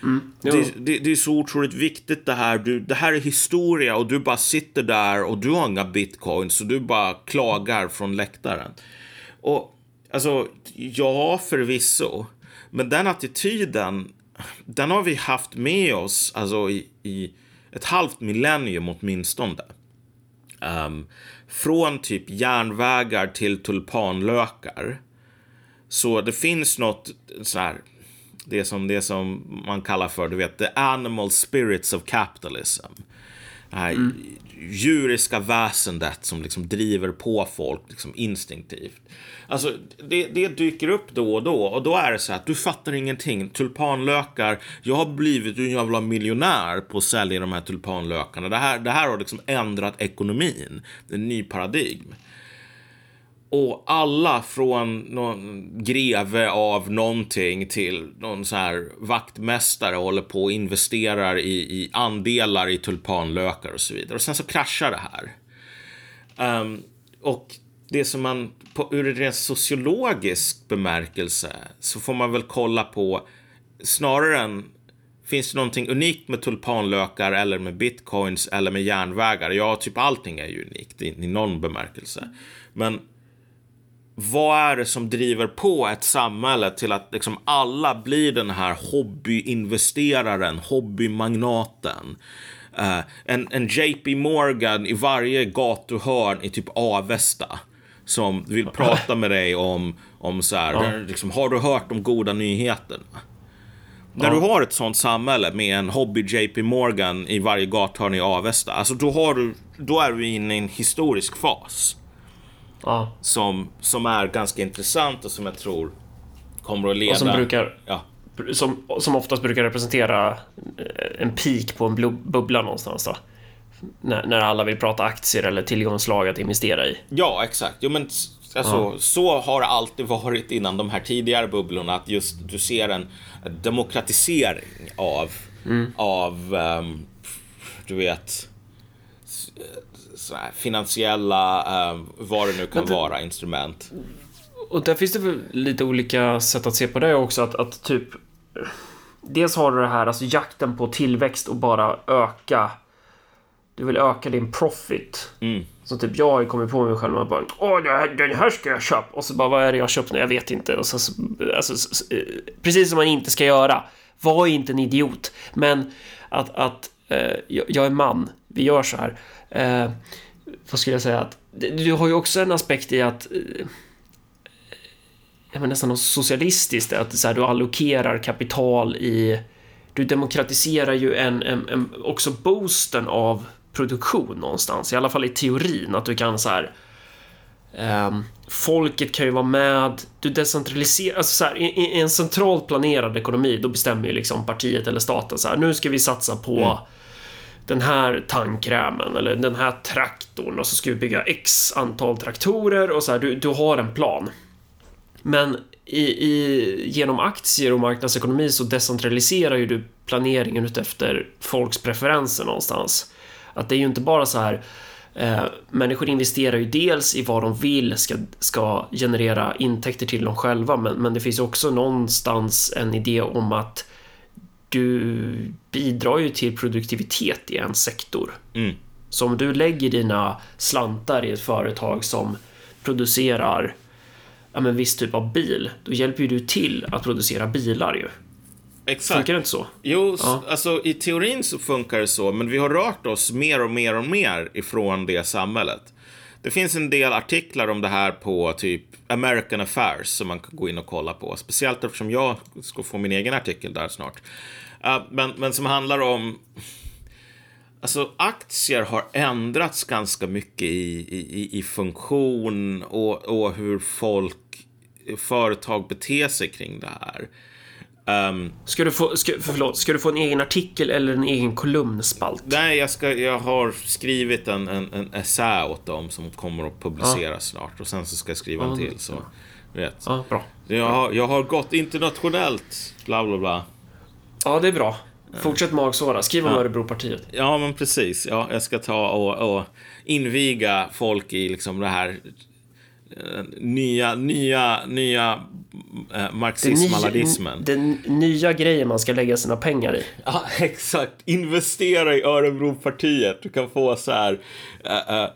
Mm. Det, det, det, är så otroligt viktigt det här. Du, det här är historia och du bara sitter där och du har inga bitcoins och du bara klagar från läktaren. Och alltså, ja förvisso. Men den attityden, den har vi haft med oss alltså, i, i ett halvt millennium åtminstone. Um, från typ järnvägar till tulpanlökar. Så det finns något så här det som, det som man kallar för, du vet, the animal spirits of capitalism. det här mm djuriska väsendet som liksom driver på folk liksom instinktivt. Alltså, det, det dyker upp då och då och då är det så att du fattar ingenting. Tulpanlökar, jag har blivit en jävla miljonär på att sälja de här tulpanlökarna. Det här, det här har liksom ändrat ekonomin. En ny paradigm. Och alla från någon greve av någonting till någon så här vaktmästare håller på och investerar i, i andelar i tulpanlökar och så vidare. Och sen så kraschar det här. Um, och det som man på, ur en rent sociologisk bemärkelse så får man väl kolla på snarare än Finns det någonting unikt med tulpanlökar eller med bitcoins eller med järnvägar? Ja, typ allting är ju unikt i, i någon bemärkelse. Men vad är det som driver på ett samhälle till att liksom alla blir den här hobbyinvesteraren, hobbymagnaten? Uh, en, en JP Morgan i varje gatuhörn i typ Avesta som vill prata med dig om, om så här, ja. liksom, har du hört de goda nyheterna? När ja. du har ett sånt samhälle med en hobby JP Morgan i varje gathörn i Avesta, alltså då, har du, då är du inne i en historisk fas. Ja. Som, som är ganska intressant och som jag tror kommer att leda... Och som brukar... Ja. Som, som oftast brukar representera eh, en peak på en bubbla någonstans då. När, när alla vill prata aktier eller tillgångslag att investera i. Ja, exakt. Jo, men alltså, ja. så har det alltid varit innan de här tidigare bubblorna. Att just du ser en demokratisering av, mm. av um, du vet, finansiella, uh, vad det nu kan det, vara, instrument. Och där finns det väl lite olika sätt att se på det också. Att, att typ... Dels har du det här, alltså jakten på tillväxt och bara öka. Du vill öka din profit. Mm. Så typ jag har kommit på mig själv och bara Åh, den här ska jag köpa. Och så bara, vad är det jag köpt nu? Jag vet inte. Och så, alltså, precis som man inte ska göra. Var inte en idiot. Men att, att eh, jag är man. Vi gör så här eh, vad skulle jag säga, att du har ju också en aspekt i att eh, nästan något socialistiskt, att så här, du allokerar kapital i du demokratiserar ju en, en, en, också boosten av produktion någonstans, i alla fall i teorin, att du kan så här Um, folket kan ju vara med, du decentraliserar, alltså så här, i, i, en centralt planerad ekonomi, då bestämmer ju liksom partiet eller staten så här, nu ska vi satsa på mm den här tandkrämen eller den här traktorn och så ska vi bygga x antal traktorer och så här, du, du har en plan. Men i, i, genom aktier och marknadsekonomi så decentraliserar ju du planeringen utefter folks preferenser någonstans. Att det är ju inte bara så här eh, människor investerar ju dels i vad de vill ska, ska generera intäkter till dem själva men, men det finns också någonstans en idé om att du bidrar ju till produktivitet i en sektor. Mm. Så om du lägger dina slantar i ett företag som producerar ja, men viss typ av bil, då hjälper ju du till att producera bilar ju. Exakt. Funkar det inte så? Jo, ja. alltså i teorin så funkar det så, men vi har rört oss mer och mer och mer ifrån det samhället. Det finns en del artiklar om det här på typ American Affairs som man kan gå in och kolla på. Speciellt eftersom jag ska få min egen artikel där snart. Uh, men, men som handlar om... Alltså aktier har ändrats ganska mycket i, i, i funktion och, och hur folk, företag beter sig kring det här. Um, ska, du få, ska, förlåt, ska du få en egen artikel eller en egen kolumnspalt? Nej, jag, ska, jag har skrivit en, en, en essä åt dem som kommer att publiceras ja. snart och sen så ska jag skriva ja, en till. Så, vet. Ja, bra. Jag har, jag har gått internationellt, bla bla bla. Ja, det är bra. Fortsätt magsåra. Skriv om ja. Örebropartiet. Ja, men precis. Ja, jag ska ta och, och inviga folk i liksom det här nya, nya, nya eh, marxism-maladismen. Den nya grejen man ska lägga sina pengar i. Ja, exakt. Investera i Örebropartiet. Du kan få så här... Uh, uh,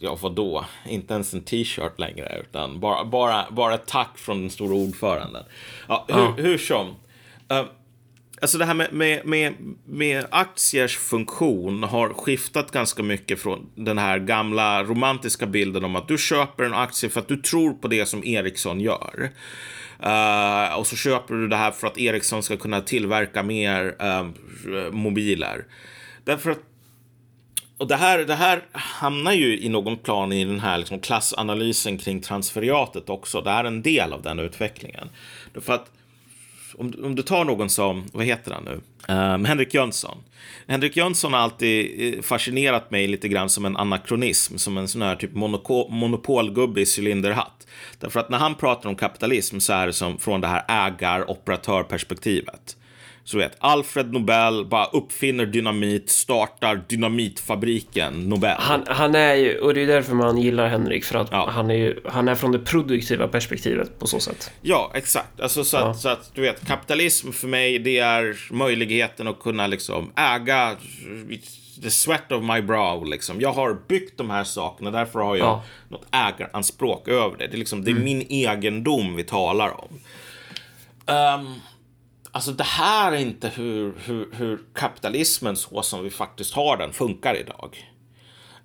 ja, vadå? Inte ens en t-shirt längre, utan bara, bara, bara tack från den stora ordföranden. Ja, hur, ja. hur som. Uh, Alltså det här med, med, med, med, aktiers funktion har skiftat ganska mycket från den här gamla romantiska bilden om att du köper en aktie för att du tror på det som Ericsson gör. Uh, och så köper du det här för att Ericsson ska kunna tillverka mer uh, mobiler. Därför att och det här, det här hamnar ju i någon plan i den här liksom klassanalysen kring transferiatet också. Det här är en del av den utvecklingen. För att om, om du tar någon som, vad heter han nu? Um, Henrik Jönsson. Henrik Jönsson har alltid eh, fascinerat mig lite grann som en anakronism, som en sån här typ monopolgubbe i cylinderhatt. Därför att när han pratar om kapitalism så är det som från det här ägar-operatörperspektivet. Så vet, Alfred Nobel bara uppfinner dynamit, startar dynamitfabriken Nobel. Han, han är ju, och det är därför man gillar Henrik, för att ja. han, är ju, han är från det produktiva perspektivet på så sätt. Ja, exakt. Alltså, så, ja. att, så att du vet, kapitalism för mig, det är möjligheten att kunna liksom äga the sweat of my brow. Liksom. Jag har byggt de här sakerna, därför har jag ja. något ägaranspråk över det. Det är, liksom, det är mm. min egendom vi talar om. Um, Alltså det här är inte hur, hur, hur kapitalismen så som vi faktiskt har den funkar idag.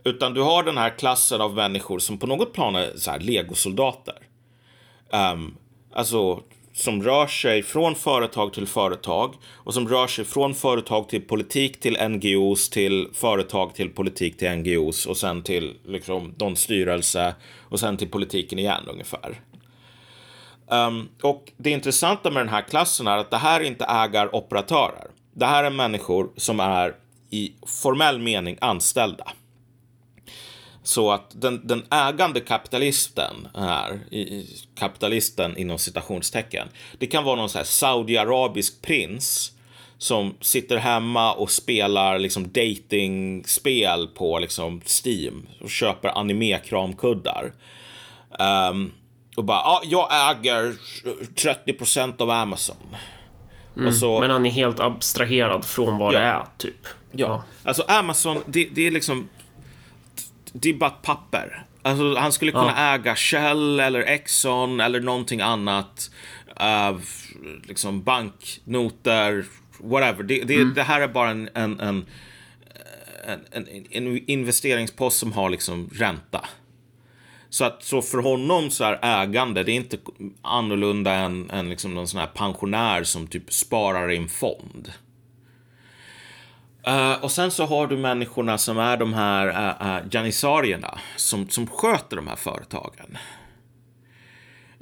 Utan du har den här klassen av människor som på något plan är så här legosoldater. Um, alltså som rör sig från företag till företag och som rör sig från företag till politik till NGOs till företag till politik till NGOs och sen till liksom de styrelse och sen till politiken igen ungefär. Um, och det intressanta med den här klassen är att det här inte inte ägaroperatörer. Det här är människor som är i formell mening anställda. Så att den, den ägande kapitalisten här, i, kapitalisten inom citationstecken, det kan vara någon så här saudiarabisk prins som sitter hemma och spelar liksom datingspel på liksom Steam och köper anime-kramkuddar. Um, och bara, ja, jag äger 30% av Amazon. Mm, så, men han är helt abstraherad från vad ja, det är, typ. Ja. ja. Alltså Amazon, det, det, är liksom... Det är bara ett papper. Alltså, han skulle kunna ja. äga Shell eller Exxon eller någonting annat. Uh, liksom banknoter, whatever. Det, det, mm. det här är bara en, en, en, en, en investeringspost som har liksom ränta. Så, att, så för honom så är ägande, det är inte annorlunda än, än liksom någon sån här pensionär som typ sparar i en fond. Uh, och sen så har du människorna som är de här uh, uh, janissarierna som, som sköter de här företagen.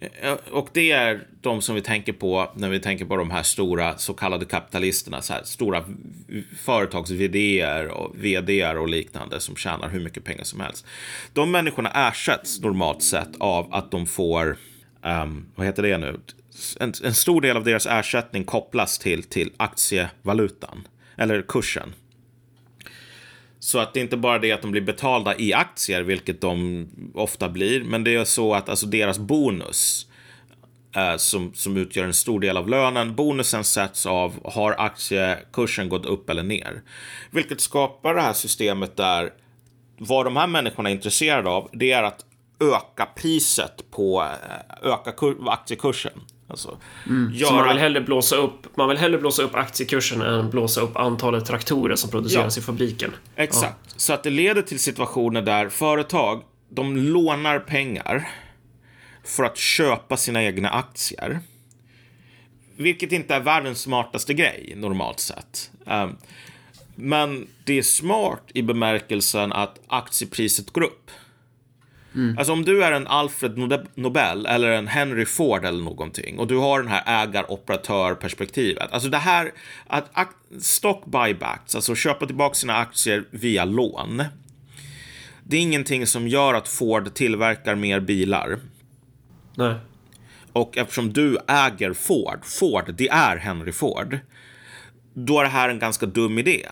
Eh, eh, och det är de som vi tänker på när vi tänker på de här stora så kallade kapitalisterna, så här, stora företags vd och vd och liknande som tjänar hur mycket pengar som helst. De människorna ersätts normalt sett av att de får, um, vad heter det nu, en, en, stor del av deras ersättning kopplas till, till aktievalutan, eller kursen. Så att det är inte bara det att de blir betalda i aktier, vilket de ofta blir, men det är så att alltså deras bonus eh, som, som utgör en stor del av lönen, bonusen sätts av har aktiekursen gått upp eller ner. Vilket skapar det här systemet där vad de här människorna är intresserade av, det är att öka priset på, eh, öka aktiekursen. Alltså, mm. göra... Man vill, hellre blåsa upp, man vill hellre blåsa upp aktiekursen än blåsa upp antalet traktorer som produceras ja. i fabriken. Exakt. Ja. Så att det leder till situationer där företag, de lånar pengar för att köpa sina egna aktier. Vilket inte är världens smartaste grej, normalt sett. Um, men det är smart i bemärkelsen att aktiepriset går upp. Mm. Alltså om du är en Alfred Nobel eller en Henry Ford eller någonting och du har den här ägar-operatör-perspektivet. Alltså det här, att stock buybacks, alltså köpa tillbaka sina aktier via lån. Det är ingenting som gör att Ford tillverkar mer bilar. Nej. Och eftersom du äger Ford, Ford, det är Henry Ford. Då är det här en ganska dum idé.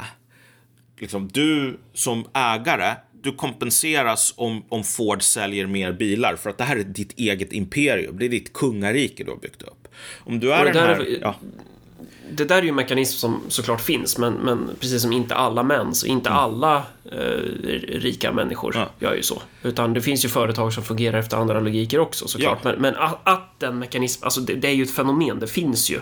Liksom, du som ägare du kompenseras om, om Ford säljer mer bilar för att det här är ditt eget imperium. Det är ditt kungarike du har byggt upp. Om du är den här... Är, ja. Det där är ju en mekanism som såklart finns, men, men precis som inte alla män, så inte mm. alla eh, rika människor ja. gör ju så. Utan det finns ju företag som fungerar efter andra logiker också såklart. Ja. Men, men att, att den mekanismen, alltså det, det, är ju ett fenomen, det finns ju.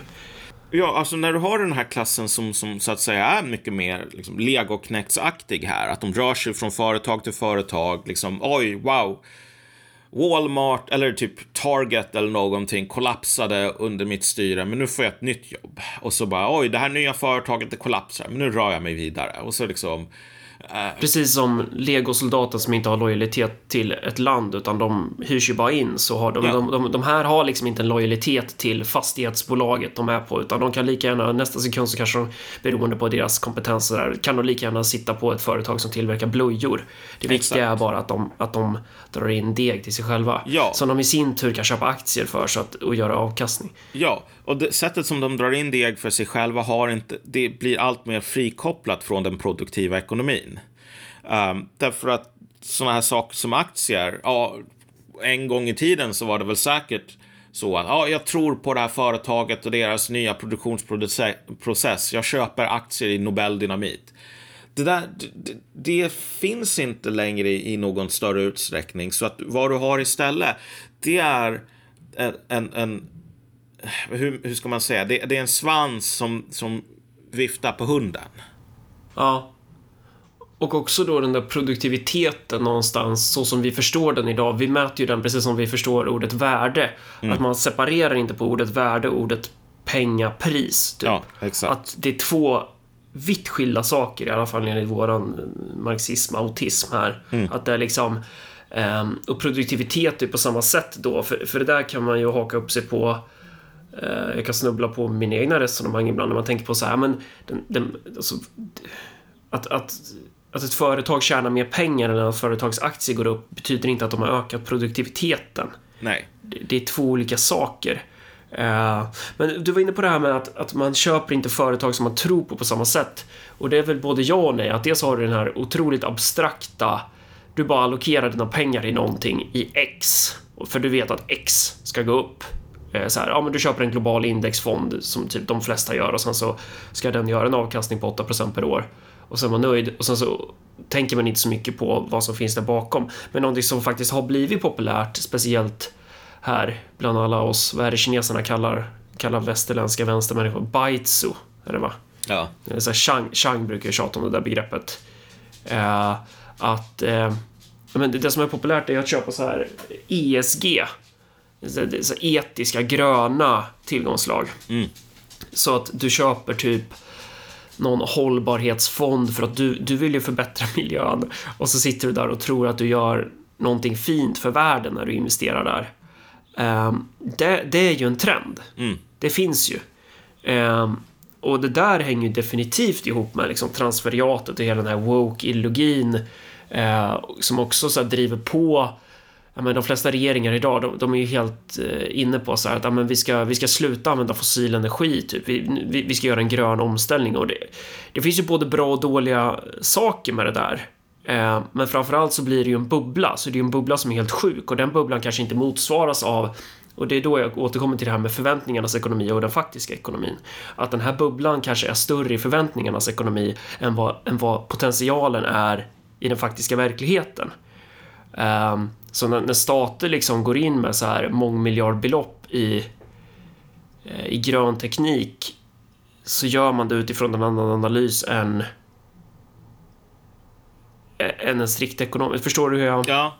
Ja, alltså när du har den här klassen som, som så att säga är mycket mer liksom, legoknektsaktig här, att de rör sig från företag till företag, liksom oj, wow. Walmart eller typ Target eller någonting kollapsade under mitt styre, men nu får jag ett nytt jobb. Och så bara, oj, det här nya företaget det kollapsar, men nu rör jag mig vidare. Och så liksom, Precis som legosoldaten som inte har lojalitet till ett land utan de hyrs ju bara in så har de, Ja. de, de, de här har liksom inte en lojalitet till fastighetsbolaget de är på utan de kan lika gärna nästa sekund så kanske de beroende på deras kompetenser där, kan de lika gärna sitta på ett företag som tillverkar blöjor. Det viktiga är bara att de, att de drar in deg till sig själva. Ja. Som de i sin tur kan köpa aktier för så att, och göra avkastning. Ja, och det, sättet som de drar in deg för sig själva har inte, det blir allt mer frikopplat från den produktiva ekonomin. Um, därför att sådana här saker som aktier, ja, en gång i tiden så var det väl säkert så att ja, jag tror på det här företaget och deras nya produktionsprocess. Jag köper aktier i Nobel Dynamit. Det, där, det, det finns inte längre i någon större utsträckning. Så att vad du har istället, det är en, en, en hur, hur ska man säga, det, det är en svans som, som viftar på hunden. Ja. Och också då den där produktiviteten någonstans, så som vi förstår den idag. Vi mäter ju den precis som vi förstår ordet värde. Att man separerar inte på ordet värde och ordet pengapris. Typ. Ja, exakt. Att det är två vitt skilda saker, i alla fall enligt våran marxism, autism här. Att det är liksom... ehm, och produktivitet är på samma sätt då, för, för det där kan man ju haka upp sig på Eh, jag kan snubbla på mina egna resonemang ibland när man tänker på så här, men den, den, alltså, att, att, att ett företag tjänar mer pengar än att företags aktie går upp betyder inte att de har ökat produktiviteten. Nej. Det, det är två olika saker. Eh, men du var inne på det här med att, att man köper inte företag som man tror på på samma sätt. Och det är väl både ja och nej. Att dels har du den här otroligt abstrakta du bara allokerar dina pengar i någonting i X. För du vet att X ska gå upp. Eh, Så här, ja, men du köper en global indexfond som typ de flesta gör och sen så ska den göra en avkastning på 8% per år. Och sen är man nöjd och sen så tänker man inte så mycket på vad som finns där bakom. Men någonting som faktiskt har blivit populärt, speciellt här bland alla oss, vad är det kineserna kallar, kallar västerländska vänstermänniskor? Baitsu, är det va? Ja. Är Så här, Chang, Chang brukar ju tjata om det där begreppet. Eh, att eh, men det, det som är populärt är att köpa så här ESG. Så, etiska, gröna tillgångslag. Så att du köper typ någon hållbarhetsfond för att du, du vill ju förbättra miljön. Och så sitter du där och tror att du gör någonting fint för världen när du investerar där. Ehm, det, det är ju en trend. Det finns ju. Ehm, och det där hänger ju definitivt ihop med liksom transferiatet och hela den här woke-ideologin eh, som också så driver på Ja, men de flesta regeringar idag, de, de är ju helt eh, inne på så här att ja, men vi, ska, vi ska sluta använda fossil energi, typ. vi, vi, vi ska göra en grön omställning. Och det, det finns ju både bra och dåliga saker med det där. Eh, men framförallt så blir det ju en bubbla, så det är ju en bubbla som är helt sjuk och den bubblan kanske inte motsvaras av och det är då jag återkommer till det här med förväntningarnas ekonomi och den faktiska ekonomin. Att den här bubblan kanske är större i förväntningarnas ekonomi än vad, än vad potentialen är i den faktiska verkligheten. Um, så när, när stater liksom går in med så här mångmiljardbelopp i, eh, i grön teknik så gör man det utifrån en annan analys än än en strikt ekonomisk. Förstår du hur jag... Ja.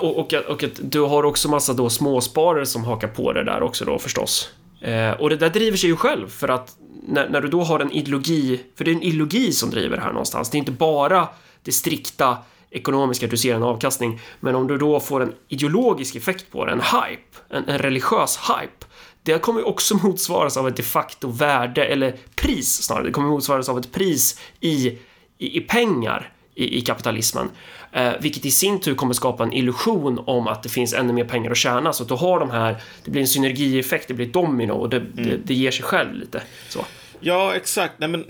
Och, och, att, och att du har också massa då småsparare som hakar på det där också då förstås. Eh, och det där driver sig ju själv för att när, när du då har en ideologi, för det är en ideologi som driver det här någonstans. Det är inte bara det strikta ekonomiska, att du ser en avkastning, men om du då får en ideologisk effekt på det, en hype, en, en religiös hype, det kommer också motsvaras av ett de facto värde, eller pris snarare, det kommer motsvaras av ett pris i, i, i pengar i, i kapitalismen. Eh, vilket i sin tur kommer skapa en illusion om att det finns ännu mer pengar att tjäna. Så att du har de här, det blir en synergieffekt, det blir ett domino och det, det, det ger sig själv lite. Så. Ja, exakt. Nej, men,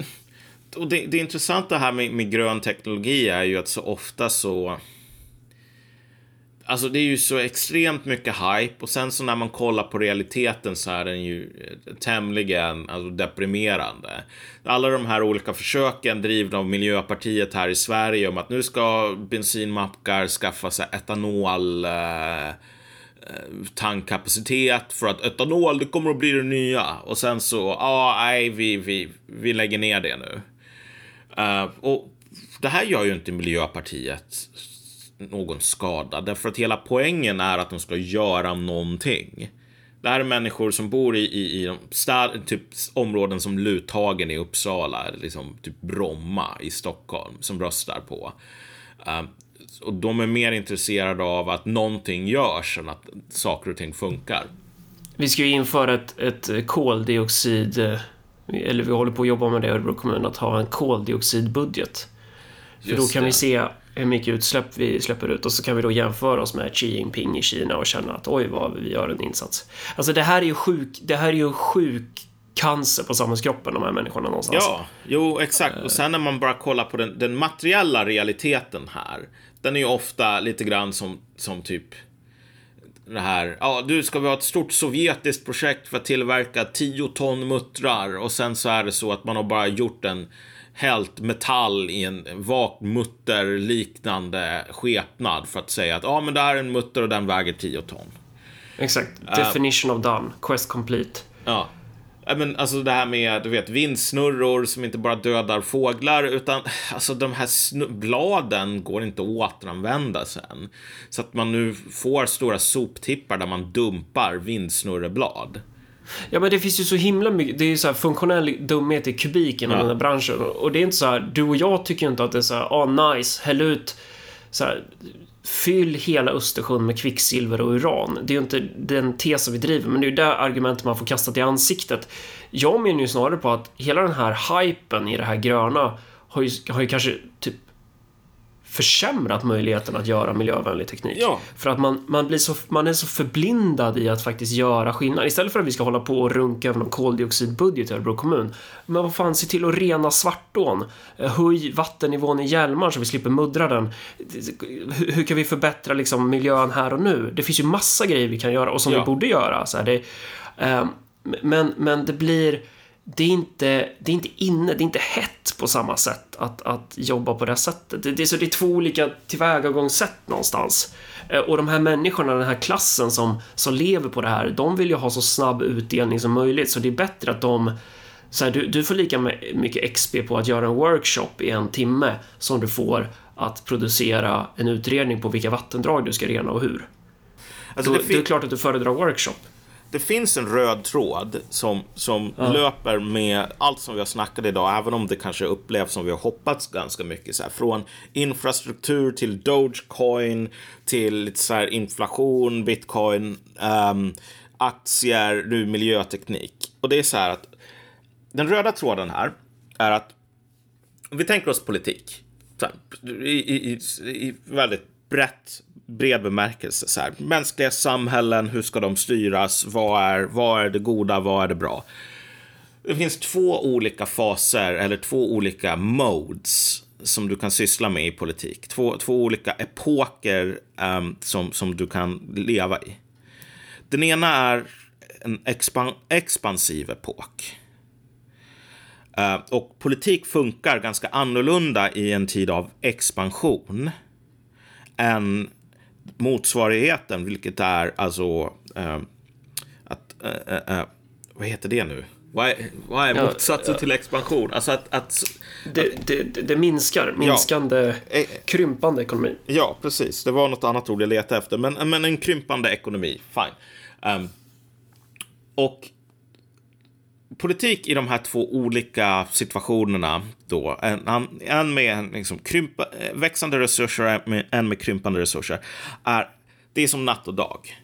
och det, det intressanta här med, med grön teknologi är ju att så ofta så... Alltså det är ju så extremt mycket hype och sen så när man kollar på realiteten så är den ju eh, tämligen alltså, deprimerande. Alla de här olika försöken drivna av Miljöpartiet här i Sverige om att nu ska bensinmackar skaffa sig etanol eh, eh tankkapacitet för att etanol det kommer att bli det nya och sen så ja ah, nej vi, vi, vi lägger ner det nu. Eh, och det här gör ju inte Miljöpartiet någon skada. Därför att hela poängen är att de ska göra någonting. Det här är människor som bor i, i, i stad, typ områden som Luthagen i Uppsala, eller liksom typ Bromma i Stockholm, som röstar på. Uh, och de är mer intresserade av att någonting görs än att saker och ting funkar. Vi ska ju införa ett, ett koldioxid, eh, eller vi håller på att jobba med det i Örebro kommun, att ha en koldioxidbudget. För Just då kan det. vi se hur mycket utsläpp vi släpper ut och så kan vi då jämföra oss med Xi Jinping i Kina och känna att oj vad vi gör en insats. Alltså det här är ju sjuk, det här är ju sjuk cancer på samhällskroppen, de här människorna någonstans. Ja, jo exakt. Och sen när man bara kollar på den, den materiella realiteten här. Den är ju ofta lite grann som, som typ det här, ja du ska vi ha ett stort sovjetiskt projekt för att tillverka 10 ton muttrar och sen så är det så att man har bara gjort en hällt metall i en vakmutter liknande skepnad för att säga att ja, men det här är en mutter och den väger 10 ton. Exakt. Definition uh, of done. Quest complete. Ja. Men alltså det här med, du vet, vindsnurror som inte bara dödar fåglar, utan alltså de här bladen går inte att återanvända sen. Så att man nu får stora soptippar där man dumpar vindsnurreblad. Ja men det finns ju så himla mycket, det är ju så här funktionell dumhet i kubik inom ja. den här branschen. Och det är inte så här, du och jag tycker inte att det är så här, ah nice, häll ut så här, Fyll hela Östersjön med kvicksilver och uran. Det är ju inte den tesen vi driver, men det är ju det argumentet man får kastat i ansiktet. Jag menar ju snarare på att hela den här hypen i det här gröna har ju, har ju kanske typ försämrat möjligheten att göra miljövänlig teknik. Ja. För att man, man, blir så, man är så förblindad i att faktiskt göra skillnad. Istället för att vi ska hålla på och runka över någon koldioxidbudget i Örebro kommun. Men vad fan, se till att rena Svartån. Eh, höj vattennivån i Hjälmaren så vi slipper muddra den. Hur, hur, kan vi förbättra liksom, miljön här och nu? Det finns ju massa grejer vi kan göra och som ja. vi borde göra. Så här, det, eh, men, men det blir det är, inte, det är inte inne, det är inte hett på samma sätt att, att jobba på det sättet. Det, det, är, så det är två olika tillvägagångssätt någonstans. Eh, och de här människorna, den här klassen som, som lever på det här, de vill ju ha så snabb utdelning som möjligt, så det är bättre att de så här, du, du får lika mycket XP på att göra en workshop i en timme som du får att producera en utredning på vilka vattendrag du ska rena och hur. Alltså, Då, det, det är klart att du föredrar workshop det finns en röd tråd som, som ja. löper med allt som vi har snackat idag, även om det kanske upplevs som vi har hoppats ganska mycket. Så här, från infrastruktur till Dogecoin till lite så här inflation, bitcoin, um, aktier, nu miljöteknik. Och det är så här att den röda tråden här är att om vi tänker oss politik här, i, i, i väldigt brett bred bemärkelse. Så här. Mänskliga samhällen, hur ska de styras? Vad är, vad är det goda? Vad är det bra? Det finns två olika faser eller två olika modes som du kan syssla med i politik. Två, två olika epoker um, som, som du kan leva i. Den ena är en expan expansiv epok. Uh, och politik funkar ganska annorlunda i en tid av expansion än motsvarigheten, vilket är alltså äh, att, äh, äh, vad heter det nu? Vad är, vad är motsatsen ja, till expansion? Alltså att, att, det, det, det, minskar, minskande, ja, krympande ekonomi. Ja, precis. Det var något annat ord jag letade efter, men, men en krympande ekonomi, fine. Um, och politik i de här två olika situationerna då, en, en med liksom krympa, växande resurser och en med krympande resurser, är, det är som natt och dag.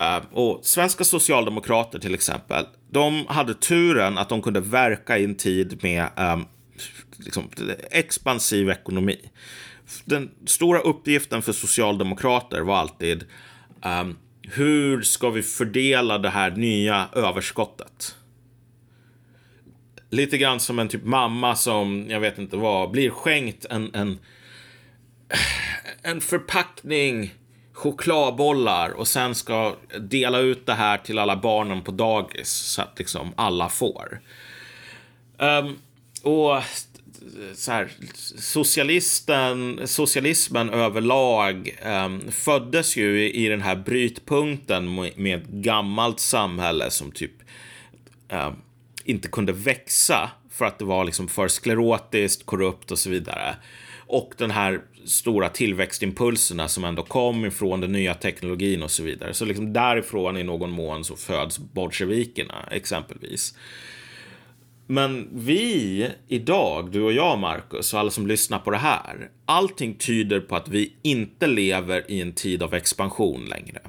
Uh, och svenska socialdemokrater till exempel, de hade turen att de kunde verka i en tid med um, liksom, expansiv ekonomi. Den stora uppgiften för socialdemokrater var alltid um, hur ska vi fördela det här nya överskottet? Lite grann som en typ mamma som, jag vet inte vad, blir skänkt en, en, en förpackning chokladbollar och sen ska dela ut det här till alla barnen på dagis så att liksom alla får. Um, och så här, socialisten, socialismen överlag um, föddes ju i, i den här brytpunkten med, med gammalt samhälle som typ um, inte kunde växa för att det var liksom för sklerotiskt, korrupt och så vidare. och den här stora tillväxtimpulserna som ändå kom ifrån den nya teknologin och så vidare. Så liksom därifrån i någon mån så föds bolsjevikerna exempelvis. Men vi idag, du och jag Marcus och alla som lyssnar på det här. Allting tyder på att vi inte lever i en tid av expansion längre.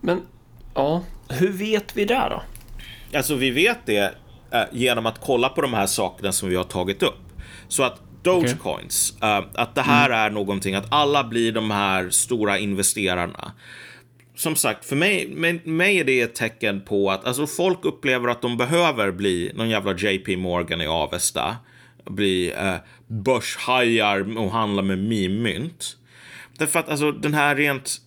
Men, ja, hur vet vi det då? Alltså vi vet det eh, genom att kolla på de här sakerna som vi har tagit upp. Så att Dogecoins, okay. uh, att det här mm. är någonting, att alla blir de här stora investerarna. Som sagt, för mig, mig, mig, är det ett tecken på att alltså, folk upplever att de behöver bli någon jävla JP Morgan i Avesta. Bli uh, börshajar och handla med meme-mynt. Därför att alltså, den här rent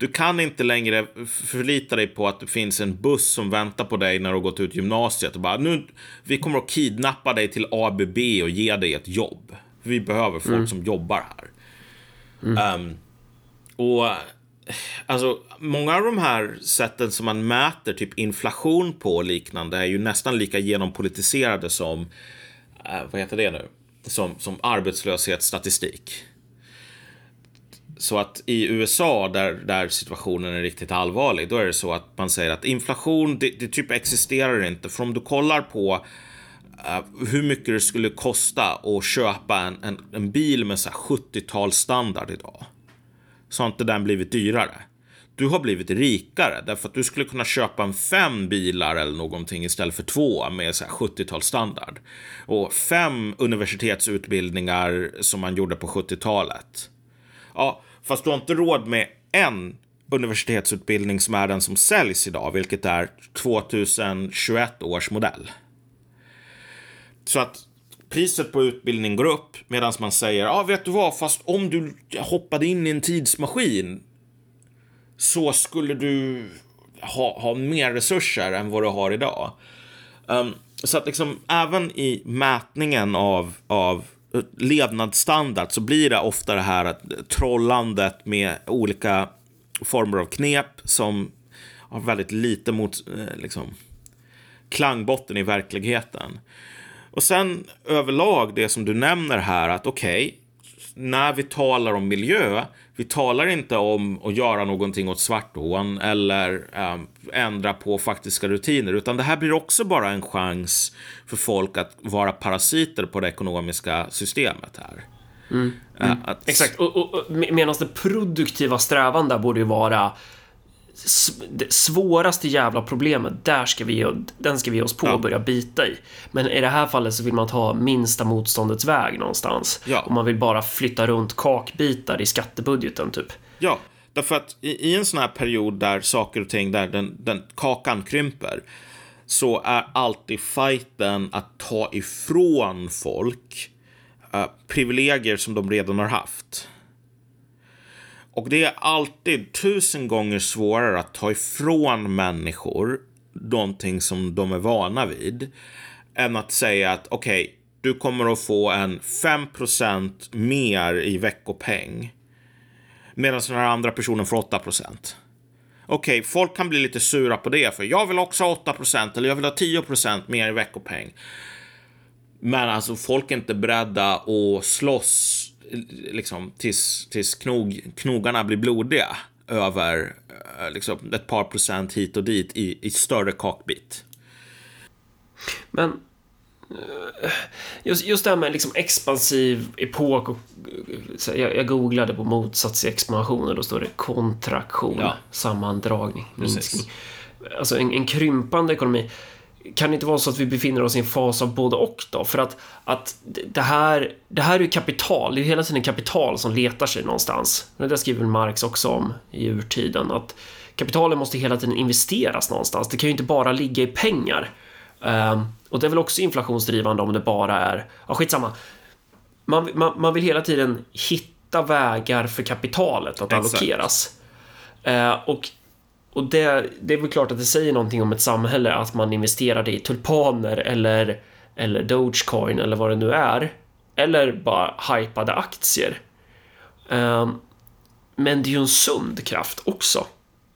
du kan inte längre förlita dig på att det finns en buss som väntar på dig när du har gått ut gymnasiet och bara nu, vi kommer att kidnappa dig till ABB och ge dig ett jobb. Vi behöver folk mm. som jobbar här. Mm. Um, och alltså, många av de här sätten som man mäter typ inflation på och liknande är ju nästan lika genompolitiserade som, uh, vad heter det nu, som, som arbetslöshetsstatistik. Så att i USA, där, där situationen är riktigt allvarlig, då är det så att man säger att inflation, det, det typ existerar inte. För om du kollar på uh, hur mycket det skulle kosta att köpa en, en, en bil med 70-talsstandard idag, så har inte den blivit dyrare. Du har blivit rikare därför att du skulle kunna köpa en fem bilar eller någonting istället för två med 70-talsstandard. Och fem universitetsutbildningar som man gjorde på 70-talet. Ja, Fast du har inte råd med en universitetsutbildning som är den som säljs idag, vilket är 2021 års modell. Så att priset på utbildning går upp medan man säger, ja ah, vet du vad, fast om du hoppade in i en tidsmaskin så skulle du ha, ha mer resurser än vad du har idag. Um, så att liksom även i mätningen av, av levnadsstandard så blir det ofta det här trollandet med olika former av knep som har väldigt lite mot eh, liksom, klangbotten i verkligheten. Och sen överlag det som du nämner här att okej, okay, när vi talar om miljö, vi talar inte om att göra någonting åt Svartån eller um, ändra på faktiska rutiner, utan det här blir också bara en chans för folk att vara parasiter på det ekonomiska systemet här. Mm. Mm. Att... Exakt, och, och, och medan det produktiva strävan där borde ju vara det svåraste jävla problemet, där ska vi, den ska vi ge oss på ja. och börja bita i. Men i det här fallet så vill man ta minsta motståndets väg någonstans. Ja. Och man vill bara flytta runt kakbitar i skattebudgeten typ. Ja, därför att i, i en sån här period där saker och ting, där den, den kakan krymper, så är alltid fighten att ta ifrån folk uh, privilegier som de redan har haft. Och det är alltid tusen gånger svårare att ta ifrån människor någonting som de är vana vid än att säga att okej, okay, du kommer att få en 5% mer i veckopeng medan den här andra personen får 8 Okej, okay, folk kan bli lite sura på det för jag vill också ha 8 eller jag vill ha 10% mer i veckopeng. Men alltså folk är inte beredda att slåss liksom, tills, tills knog, knogarna blir blodiga över eh, liksom, ett par procent hit och dit i, i större kakbit. Men eh, just, just det här med liksom expansiv epok och, jag, jag googlade på motsats i expansion och då står det kontraktion, ja. sammandragning, minskning. Alltså en, en krympande ekonomi kan det inte vara så att vi befinner oss i en fas av både och då? För att, att det, här, det här är ju kapital, det är hela tiden kapital som letar sig någonstans. Det skriver Marx också om i urtiden, att kapitalet måste hela tiden investeras någonstans. Det kan ju inte bara ligga i pengar. Um, och det är väl också inflationsdrivande om det bara är, ja skitsamma. Man, man, man vill hela tiden hitta vägar för kapitalet att allokeras. Uh, och och det, det är väl klart att det säger någonting om ett samhälle att man investerade i tulpaner eller, eller Dogecoin eller vad det nu är. Eller bara hypade aktier. Um, men det är ju en sund kraft också.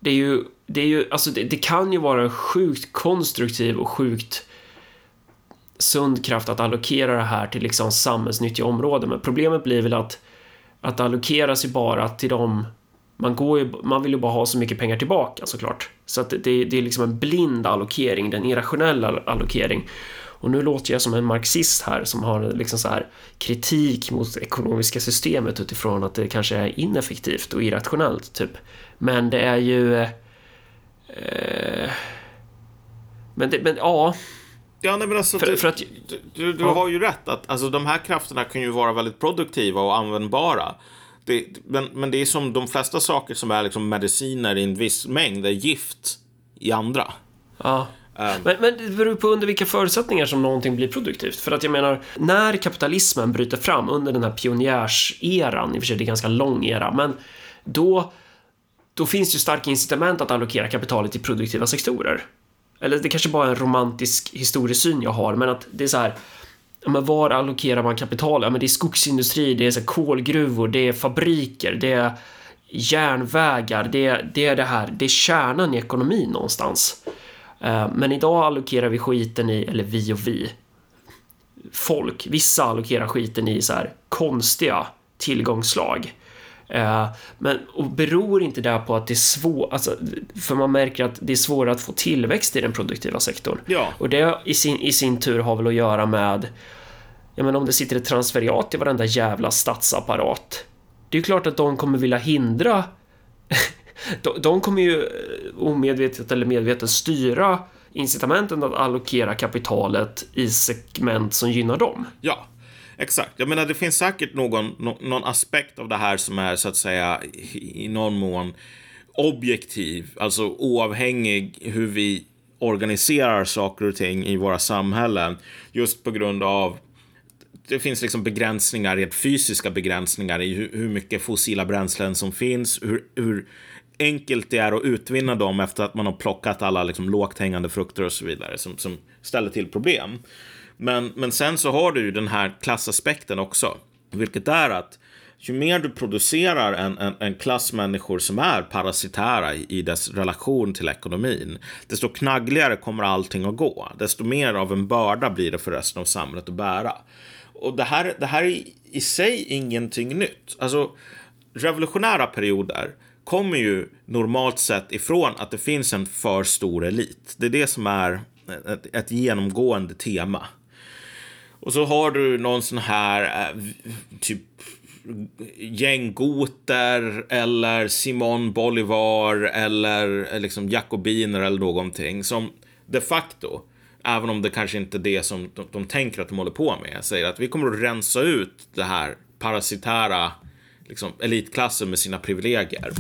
Det är ju, det är ju, alltså det, det kan ju vara en sjukt konstruktiv och sjukt sund kraft att allokera det här till liksom samhällsnyttiga områden. Men problemet blir väl att, att det allokeras ju bara till de man, går ju, man vill ju bara ha så mycket pengar tillbaka såklart. Så att det, det är liksom en blind allokering, den irrationella allokering. Och nu låter jag som en marxist här som har liksom så här kritik mot det ekonomiska systemet utifrån att det kanske är ineffektivt och irrationellt, typ. Men det är ju... Eh, men, det, men ja, Ja, nej, men alltså, För- du, för att- du, du, du har ju rätt att alltså, de här krafterna kan ju vara väldigt produktiva och användbara. Det, men, men det är som de flesta saker som är liksom mediciner i en viss mängd, är gift i andra. Ja. Men, men det beror på under vilka förutsättningar som någonting blir produktivt. För att jag menar, när kapitalismen bryter fram under den här pionjärseran, i och för sig det är ganska lång era, men då, då finns det ju starka incitament att allokera kapitalet till produktiva sektorer. Eller det kanske bara är en romantisk historiesyn jag har, men att det är så här, ja, men var allokerar man kapital? Ja, men det är skogsindustri, det är så kolgruvor, det är fabriker, det är järnvägar, det är, det är det här, det är kärnan i ekonomin någonstans. Eh, men idag allokerar vi skiten i, eller vi och vi, folk, vissa allokerar skiten i så här konstiga tillgångsslag. Eh, Men och beror inte det på att det är svårt, alltså, för man märker att det är svårare att få tillväxt i den produktiva sektorn. Ja. Och det i sin, i sin tur har väl att göra med, jag menar om det sitter ett transferiat i varenda jävla statsapparat. Det är ju klart att de kommer vilja hindra de, de kommer ju eh, omedvetet eller medvetet styra incitamenten att allokera kapitalet i segment som gynnar dem. Ja, exakt. Jag menar, det finns säkert någon, någon aspekt av det här som är så att säga i i någon mån objektiv, alltså oavhängig hur vi organiserar saker och ting i våra samhällen. Just på grund av det finns liksom begränsningar, rent fysiska begränsningar i hur, hur mycket fossila bränslen som finns, hur, hur enkelt det är att utvinna dem efter att man har plockat alla liksom lågt hängande frukter och så vidare som, som ställer till problem. Men, men sen så har du ju den här klassaspekten också, vilket är att ju mer du producerar en, en, en klass människor som är parasitära i, i dess relation till ekonomin, desto knaggligare kommer allting att gå. Desto mer av en börda blir det för resten av samhället att bära. Och det här, det här är i sig ingenting nytt. Alltså, revolutionära perioder kommer ju normalt sett ifrån att det finns en för stor elit. Det är det som är ett, ett genomgående tema. Och så har du någon sån här eh, typ gänggoter eller Simon Bolivar eller eh, liksom jakobiner eller någonting som de facto, även om det kanske inte är det som de, de tänker att de håller på med, säger att vi kommer att rensa ut det här parasitära liksom, elitklassen med sina privilegier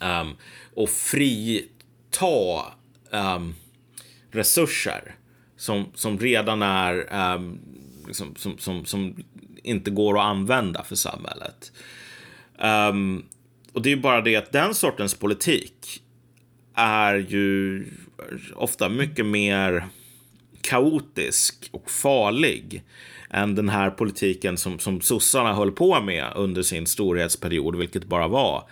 um, och frita um, resurser som, som redan är um, liksom, som, som, som inte går att använda för samhället. Um, och det är ju bara det att den sortens politik är ju ofta mycket mer kaotisk och farlig än den här politiken som, som sossarna höll på med under sin storhetsperiod, vilket bara var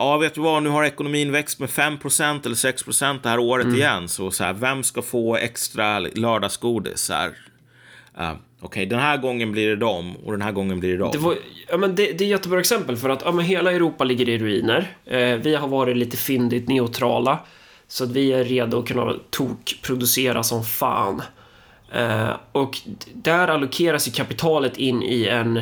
Ja, vet du vad, nu har ekonomin växt med 5% eller 6% det här året igen. Så, så här, vem ska få extra lördagsgodis? Uh, Okej, den här gången blir det dem och den här gången blir det dem. Det, var, ja, men det, det är jättebra exempel för att ja, men hela Europa ligger i ruiner. Eh, vi har varit lite fyndigt neutrala. Så att vi är redo att kunna tokproducera som fan. Eh, och där allokeras ju kapitalet in i en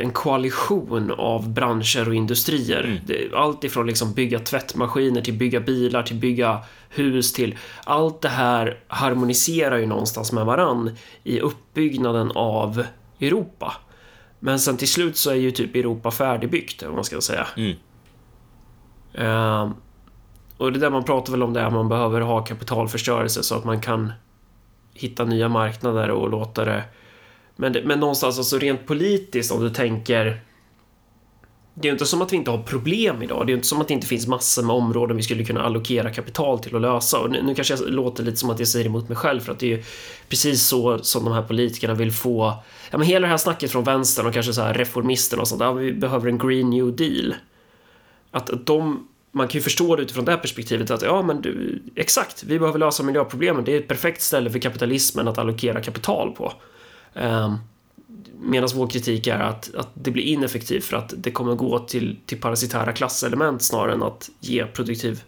en koalition av branscher och industrier. Det- Allt ifrån liksom bygga tvättmaskiner till bygga bilar till bygga hus till allt det här harmoniserar ju någonstans med varann i uppbyggnaden av Europa. Men sen till slut så är ju typ Europa färdigbyggt, vad man ska säga. Mm. Ehm, och det där man pratar väl om det, att man behöver ha kapitalförstörelse så att man kan hitta nya marknader och låta det... Men, det, men någonstans, alltså rent politiskt, om du tänker... Det är ju inte som att vi inte har problem idag. Det är ju inte som att det inte finns massor med områden vi skulle kunna allokera kapital till att lösa. Och nu, nu kanske jag låter lite som att jag säger emot mig själv för att det är ju precis så som de här politikerna vill få... Ja, men hela det här snacket från vänstern och kanske så här reformisterna och sånt. Ja, vi behöver en green new deal. Att de man kan ju förstå det utifrån det här perspektivet att ja, men du, exakt, vi behöver lösa miljöproblemen. Det är ett perfekt ställe för kapitalismen att allokera kapital på. Um, Medan vår kritik är att, att det blir ineffektivt för att det kommer gå till, till parasitära klasselement snarare än att ge produktiv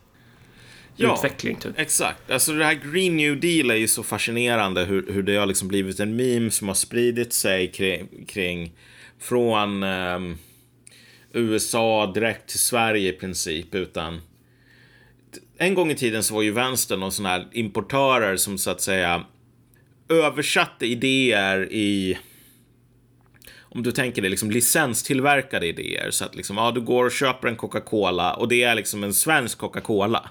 ja, utveckling. Typ. Exakt. Alltså det här Green New Deal är ju så fascinerande hur, hur det har liksom blivit en meme som har spridit sig kring, kring från um, USA direkt till Sverige i princip. Utan en gång i tiden så var ju vänstern någon sån här importörer som så att säga översatte idéer i om du tänker dig liksom licenstillverkade idéer. Så att liksom, ja, du går och köper en Coca-Cola och det är liksom en svensk Coca-Cola.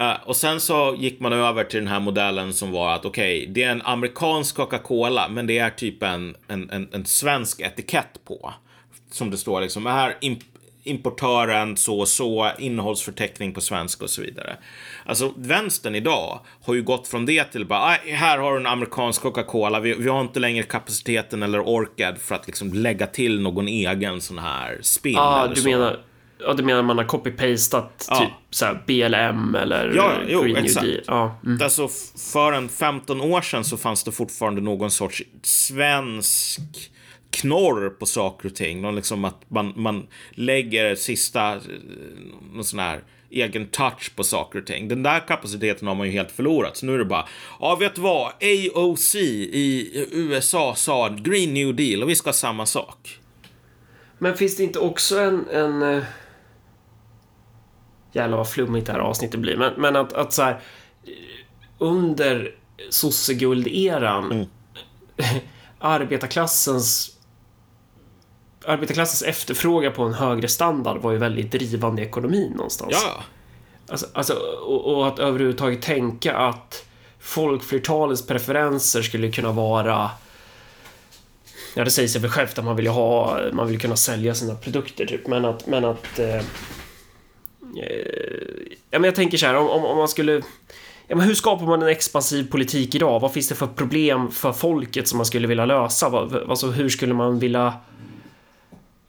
Uh, och sen så gick man över till den här modellen som var att okej, okay, det är en amerikansk Coca-Cola, men det är typ en, en, en, en, svensk etikett på. Som det står liksom, här imp importören så och så, innehållsförteckning på svenska och så vidare. Alltså vänstern idag har ju gått från det till bara, här har du en amerikansk Coca-Cola, vi, vi, har inte längre kapaciteten eller orkad för att liksom lägga till någon egen sån här spin. Ah, eller du så. menar Ja, du menar man har copy-pastat ja. typ så BLM eller ja, jo, Green exakt. New Deal? Ja, mm. Alltså för en 15 år sedan så fanns det fortfarande någon sorts svensk knorr på saker och ting. Någon liksom att man, man lägger sista, eh, någon sån här egen touch på saker och ting. Den där kapaciteten har man ju helt förlorat. Så nu är det bara, ja vet du vad, AOC i USA sa Green New Deal och vi ska ha samma sak. Men finns det inte också en, en eh, jävlar vad flummigt det här avsnittet blir, men, men att, att så här under sosseguld-eran mm. arbetarklassens arbetarklassens efterfrågan på en högre standard var ju väldigt drivande i ekonomin någonstans. Ja. Alltså, alltså och, och, att överhuvudtaget tänka att folkflertalets preferenser skulle kunna vara Ja, det säger sig väl självt att man vill ha, man vill kunna sälja sina produkter typ, men att, men att eh, Eh, ja, men jag tänker så här, om, om, om man skulle... Ja, men hur skapar man en expansiv politik idag? Vad finns det för problem för folket som man skulle vilja lösa? Alltså, hur skulle man vilja...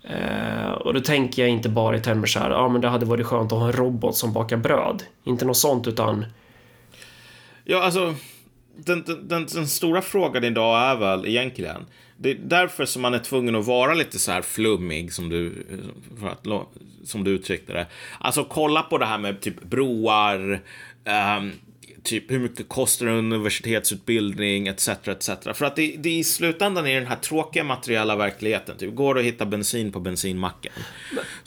Eh, och då tänker jag inte bara i termer så här, ja men det hade varit skönt att ha en robot som bakar bröd. Inte något sånt utan... Ja, alltså den, den, den, stora frågan idag är väl egentligen, det är därför som man är tvungen att vara lite så här flummig som du, för att, som du uttryckte det. Alltså kolla på det här med typ broar, um, typ hur mycket kostar en universitetsutbildning etc. etc. För att det, det i slutändan är den här tråkiga materiella verkligheten. Typ, går det att hitta bensin på bensinmacken?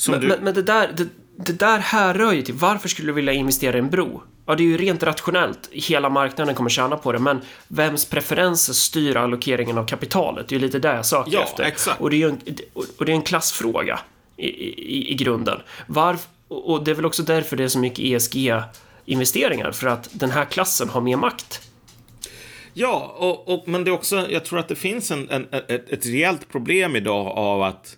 Men, du... men, men, det där, det, det där härrör ju till varför skulle du vilja investera i en bro? Ja, det är ju rent rationellt. Hela marknaden kommer tjäna på det, men vems preferenser styr allokeringen av kapitalet? Det är ju lite det jag söker ja, efter. Exakt. Och det är ju en, och det är en klassfråga i, i, i grunden. Varf, och det är väl också därför det är så mycket investeringar för att den här klassen har mer makt. Ja, och, och, men det är också, jag tror att det finns en, en, ett, ett rejält problem idag av att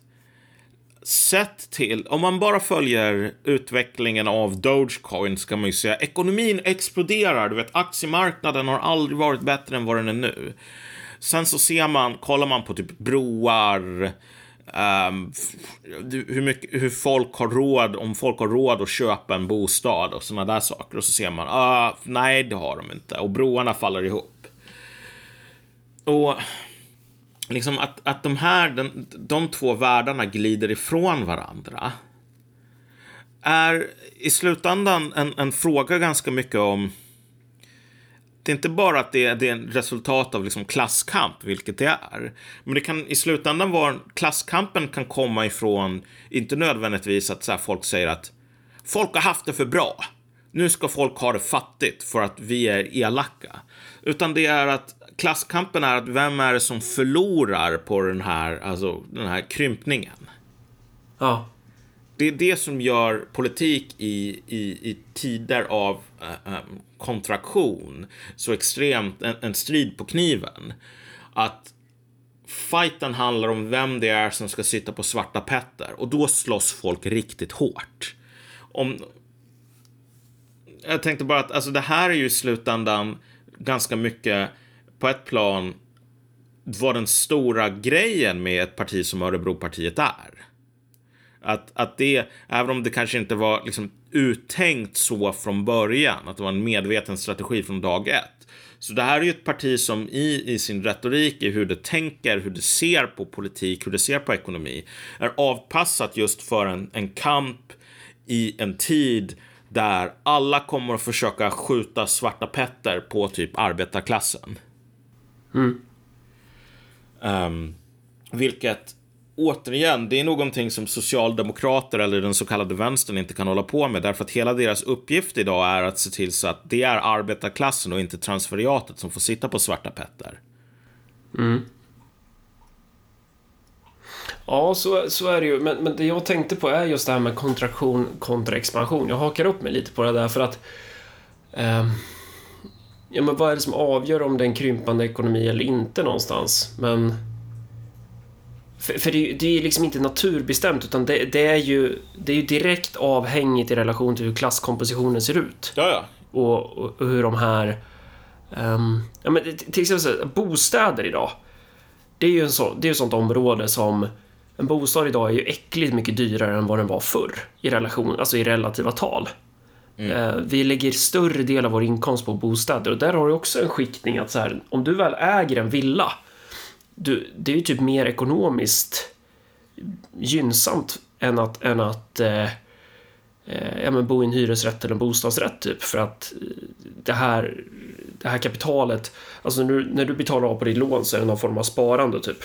sett till, om man bara följer utvecklingen av Dogecoin ska man ju säga, ekonomin exploderar, du vet aktiemarknaden har aldrig varit bättre än vad den är nu. Sen så ser man, kollar man på typ broar, um, hur, mycket, hur folk har råd, om folk har råd att köpa en bostad och sådana där saker. Och så ser man, ah, nej det har de inte. Och broarna faller ihop. Och liksom att, att de här, den, de två världarna glider ifrån varandra är i slutändan en, en fråga ganska mycket om det är inte bara att det är, det är resultat av liksom klasskamp, vilket det är. Men det kan i slutändan vara, klasskampen kan komma ifrån, inte nödvändigtvis att så folk säger att folk har haft det för bra. Nu ska folk ha det fattigt för att vi är elaka. Utan det är att klasskampen är att vem är det som förlorar på den här, alltså, den här krympningen? Ja. Det är det som gör politik i, i, i tider av Eh, eh, kontraktion så extremt en, en strid på kniven. Att fighten handlar om vem det är som ska sitta på svarta petter och då slåss folk riktigt hårt. Om... Jag tänkte bara att alltså, det här är ju i slutändan ganska mycket på ett plan vad den stora grejen med ett parti som Örebropartiet är. Att, att det, även om det kanske inte var liksom uttänkt så från början, att det var en medveten strategi från dag ett. Så det här är ju ett parti som i, i sin retorik, i hur det tänker, hur det ser på politik, hur det ser på ekonomi, är avpassat just för en, en kamp i en tid där alla kommer att försöka skjuta svarta petter på typ arbetarklassen. Mm. Um, vilket återigen, det är någonting som socialdemokrater eller den så kallade vänstern inte kan hålla på med därför att hela deras uppgift idag är att se till så att det är arbetarklassen och inte transferiatet som får sitta på svarta petter. Mm. Ja, så, så är det ju. Men, men det jag tänkte på är just det här med kontraktion kontra expansion. Jag hakar upp mig lite på det där för att... Eh, ja, men vad är det som avgör om det är en krympande ekonomi eller inte någonstans? Men... För, för det, det, är liksom inte naturbestämt utan det, det, är ju, det är ju direkt avhängigt i relation till hur klasskompositionen ser ut. Ja, ja. Och, och, och hur de här... Um, ja, men till exempel bostäder idag. Det är ju en så, det är ett sånt område som en bostad idag är ju äckligt mycket dyrare än vad den var förr i relation, alltså i relativa tal. Mm. Eh, vi lägger större del av vår inkomst på bostäder och där har du också en skiktning att så här, om du väl äger en villa, du, det är ju typ mer ekonomiskt gynnsamt än att, än att eh, eh, ja, men bo i en hyresrätt eller en bostadsrätt typ för att eh, det här, det här kapitalet, alltså när du, när du betalar av på ditt lån så är det någon form av sparande typ.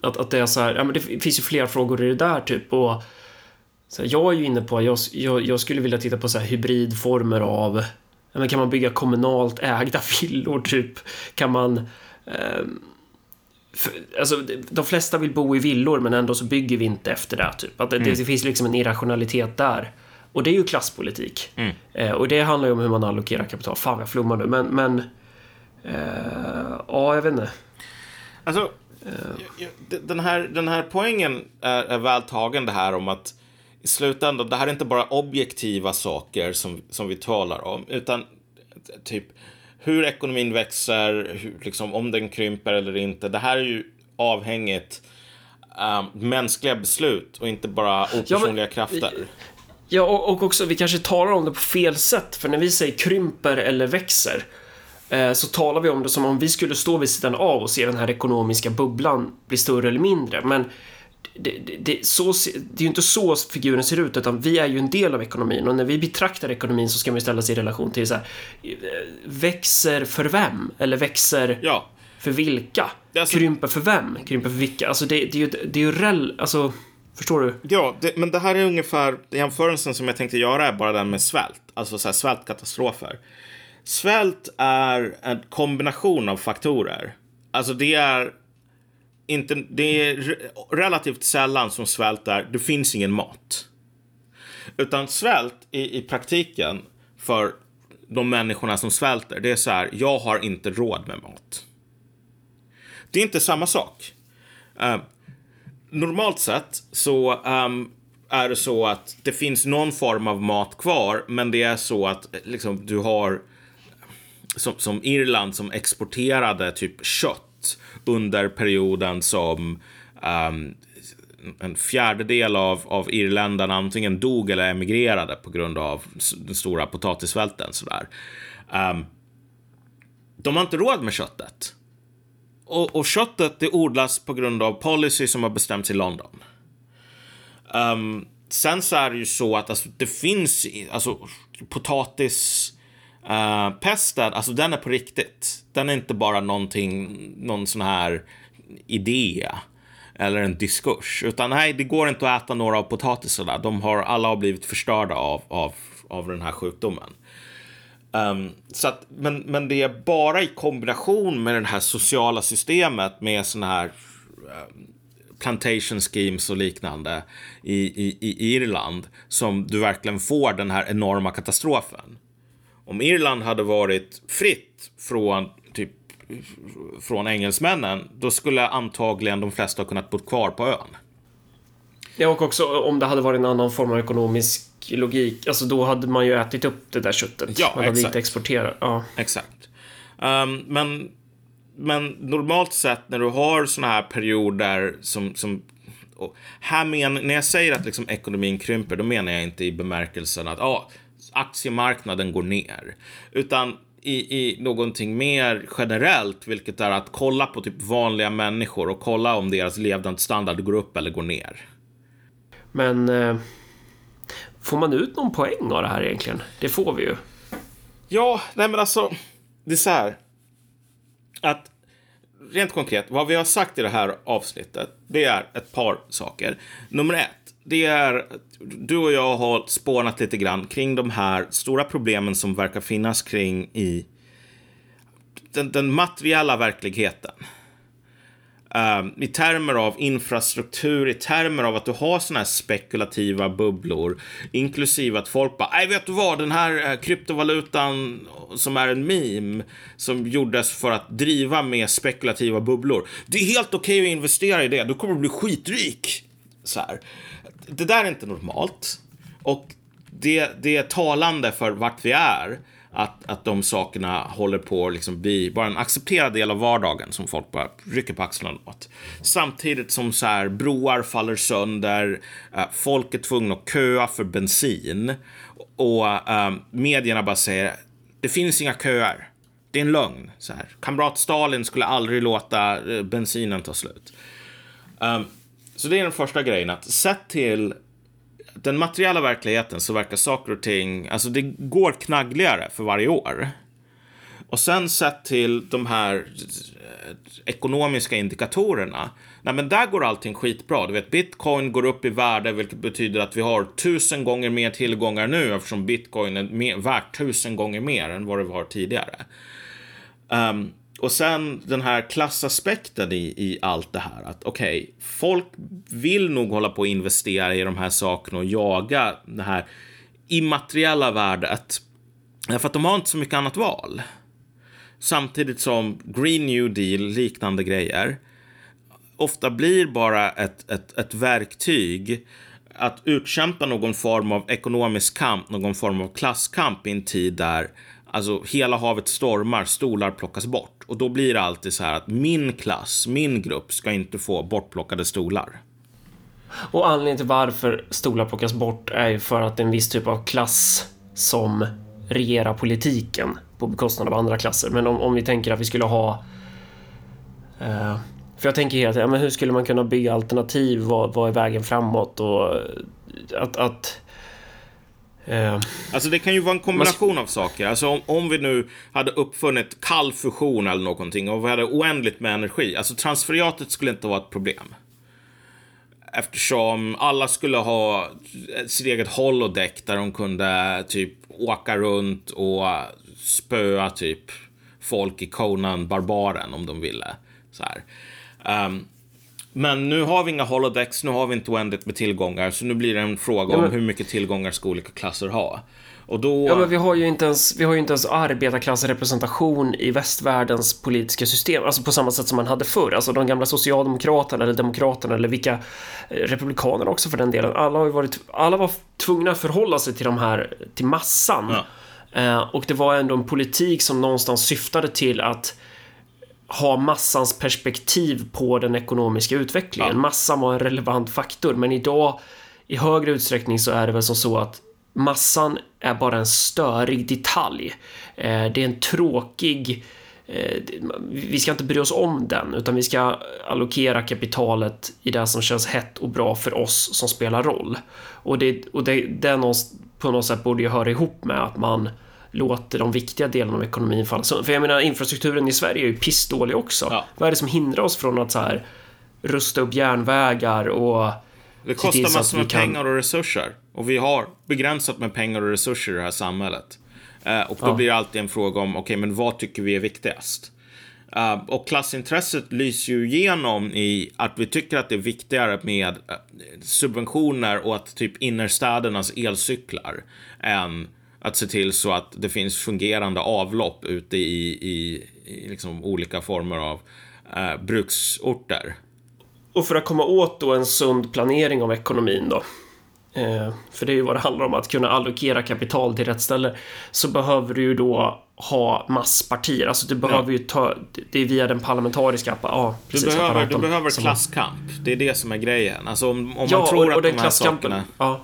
Att, att det är så här, ja men det finns ju flera frågor i det där typ och så här, jag är ju inne på, jag, jag, jag, skulle vilja titta på så här hybridformer av, ja, men kan man bygga kommunalt ägda villor typ? Kan man eh, för, alltså, de flesta vill bo i villor men ändå så bygger vi inte efter det. Typ. Att det, mm. det finns liksom en irrationalitet där. Och det är ju klasspolitik. Mm. Eh, och det handlar ju om hur man allokerar kapital. Fan jag flummar nu men... men eh, ja, jag vet inte. Alltså, den, här, den här poängen är, är väl tagen det här om att i slutändan, det här är inte bara objektiva saker som, som vi talar om, utan typ hur ekonomin växer, hur, liksom, om den krymper eller inte. Det här är ju avhängigt um, mänskliga beslut och inte bara opersonliga ja, men, krafter. Ja, och, och också vi kanske talar om det på fel sätt, för när vi säger krymper eller växer Eh, så talar vi om det som om vi skulle stå vid sidan av och se den här ekonomiska bubblan bli större eller mindre. Men det, det, det, så, det är ju inte så figuren ser ut, utan vi är ju en del av ekonomin och när vi betraktar ekonomin så ska man ställas i relation till så här, eh, växer för vem? Eller växer ja. för vilka? Alltså, krymper för vem? Krymper för vilka? Alltså det, det är ju, det är ju rel, alltså Förstår du? Ja, det, men det här är ungefär jämförelsen som jag tänkte göra är bara den med svält, alltså så här svältkatastrofer. Svält är en kombination av faktorer. Alltså det är inte, det är relativt sällan som svält är, det finns ingen mat. Utan svält i, i praktiken för de människorna som svälter, det är så här, jag har inte råd med mat. Det är inte samma sak. Uh, normalt sett så um, är det så att det finns någon form av mat kvar, men det är så att liksom, du har som, som Irland som exporterade typ kött under perioden som um, en fjärdedel av, av irländarna antingen dog eller emigrerade på grund av den stora potatissvälten. Sådär. Um, de har inte råd med köttet. Och, och köttet det odlas på grund av policy som har bestämts i London. Um, sen så är det ju så att alltså, det finns alltså, potatis Eh, uh, pesten, alltså den är på riktigt. Den är inte bara någonting, någon sån här idé eller en diskurs. Utan nej, det går inte att äta några av potatisarna. De har, alla har blivit förstörda av, av, av den här sjukdomen. Um, så att, men, men det är bara i kombination med det här sociala systemet med sådana här um, plantation schemes och liknande i, i, i Irland som du verkligen får den här enorma katastrofen om Irland hade varit fritt från typ från engelsmännen, då skulle antagligen de flesta ha kunnat bo kvar på ön. Ja, och också om det hade varit en annan form av ekonomisk logik, alltså då hade man ju ätit upp det där köttet. Ja, man hade exakt. inte exporterat. Ja. Exakt. Um, men, men normalt sett när du har såna här perioder som, som här men, när jag säger att liksom ekonomin krymper, då menar jag inte i bemärkelsen att ah, aktiemarknaden går ner. Utan i, i någonting mer generellt, vilket är att kolla på typ vanliga människor och kolla om deras levnadsstandard går upp eller går ner. Men eh, får man ut någon poäng av det här egentligen? Det får vi ju. Ja, nej men alltså, det är så här. Att rent konkret, vad vi har sagt i det här avsnittet, det är ett par saker. Nummer ett, det är du och jag har spånat lite grann kring de här stora problemen som verkar finnas kring i den, den materiella verkligheten. Um, I termer av infrastruktur, i termer av att du har såna här spekulativa bubblor. Inklusive att folk bara, nej vet du vad, den här eh, kryptovalutan som är en meme som gjordes för att driva med spekulativa bubblor. Det är helt okej okay att investera i det, du kommer att bli skitrik. Så här. Det där är inte normalt. Och det, det är talande för vart vi är att, att de sakerna håller på att liksom bli bara en accepterad del av vardagen som folk bara rycker på axlarna åt. Samtidigt som så här, broar faller sönder, eh, folk är tvungna att köa för bensin och äh, medierna bara säger det finns inga köer. Det är en lögn. Så här. Kamrat Stalin skulle aldrig låta äh, bensinen ta slut. Um, så det är den första grejen, att sett till den materiella verkligheten så verkar saker och ting, alltså det går knaggligare för varje år. Och sen sett till de här eh, ekonomiska indikatorerna. Nej, men där går allting skitbra. Du vet, bitcoin går upp i värde, vilket betyder att vi har tusen gånger mer tillgångar nu eftersom bitcoin är mer, värt tusen gånger mer än vad det var tidigare. Um, och sen den här klassaspekten i, i allt det här. Att okej, okay, folk vill nog hålla på och investera i de här sakerna och jaga det här immateriella värdet. Därför att de har inte så mycket annat val. Samtidigt som Green New Deal, liknande grejer, ofta blir bara ett, ett, ett verktyg att utkämpa någon form av ekonomisk kamp, någon form av klasskamp i en tid där alltså hela havet stormar, stolar plockas bort. Och då blir det alltid så här att min klass, min grupp ska inte få bortplockade stolar. Och anledningen till varför stolar plockas bort är ju för att det är en viss typ av klass som regerar politiken på bekostnad av andra klasser. Men om, om vi tänker att vi skulle ha eh, för jag tänker hela tiden, men hur skulle man kunna bygga alternativ? Vad, vad är vägen framåt? Och att, att Eh, alltså det kan ju vara en kombination av saker. Alltså om, om vi nu hade uppfunnit kall fusion eller någonting och vi hade oändligt med energi. Alltså transferiatet skulle inte vara ett problem. Eftersom alla skulle ha sitt eget holodeck där de kunde typ åka runt och spöa typ folk i Conan Barbaren om de ville. Så här. Um, men nu har vi inga holodecks, nu har vi inte oändligt med tillgångar, så nu blir det en fråga ja, men... om hur mycket tillgångar ska olika klasser ha. Och då... Ja, men vi har ju inte ens, vi har ju inte ens arbetarklassrepresentation i västvärldens politiska system, alltså på samma sätt som man hade förr. Alltså de gamla socialdemokraterna eller demokraterna eller vilka eh, republikaner också för den delen. Alla har varit, alla var tvungna att förhålla sig till de här, till massan. Ja. Eh, och det var ändå en politik som någonstans syftade till att ha massans perspektiv på den ekonomiska utvecklingen. Ja. Massan var en relevant faktor, men idag i högre utsträckning så är det väl som så att massan är bara en störig detalj. Eh, det är en tråkig eh, vi ska inte bry oss om den, utan vi ska allokera kapitalet i det som känns hett och bra för oss som spelar roll. Och det, och det, det på något sätt borde ju höra ihop med att man låter de viktiga delarna av ekonomin falla sönder. För jag menar, infrastrukturen i Sverige är ju pissdålig också. Ja. Vad är det som hindrar oss från att så här rusta upp järnvägar och det kostar massor med kan... pengar och resurser. Och vi har begränsat med pengar och resurser i det här samhället. Uh, och då ja. blir det alltid en fråga om, okej, okay, men vad tycker vi är viktigast? Uh, och klassintresset lyser ju igenom i att vi tycker att det är viktigare med uh, subventioner och att typ innerstädernas elcyklar än att se till så att det finns fungerande avlopp ute i, i, i liksom olika former av eh, bruksorter. Och för att komma åt då en sund planering av ekonomin då? eh, för det är ju vad det handlar om, att kunna allokera kapital till rätt ställe, så behöver du ju då ha masspartier. Alltså du behöver ju ta, det är via den parlamentariska ja, Du precis, behöver, apparaten du behöver klasskamp. Det är det som är grejen. Alltså om, om Ja, man tror och, och att den de här klasskampen. sakerna... Ja.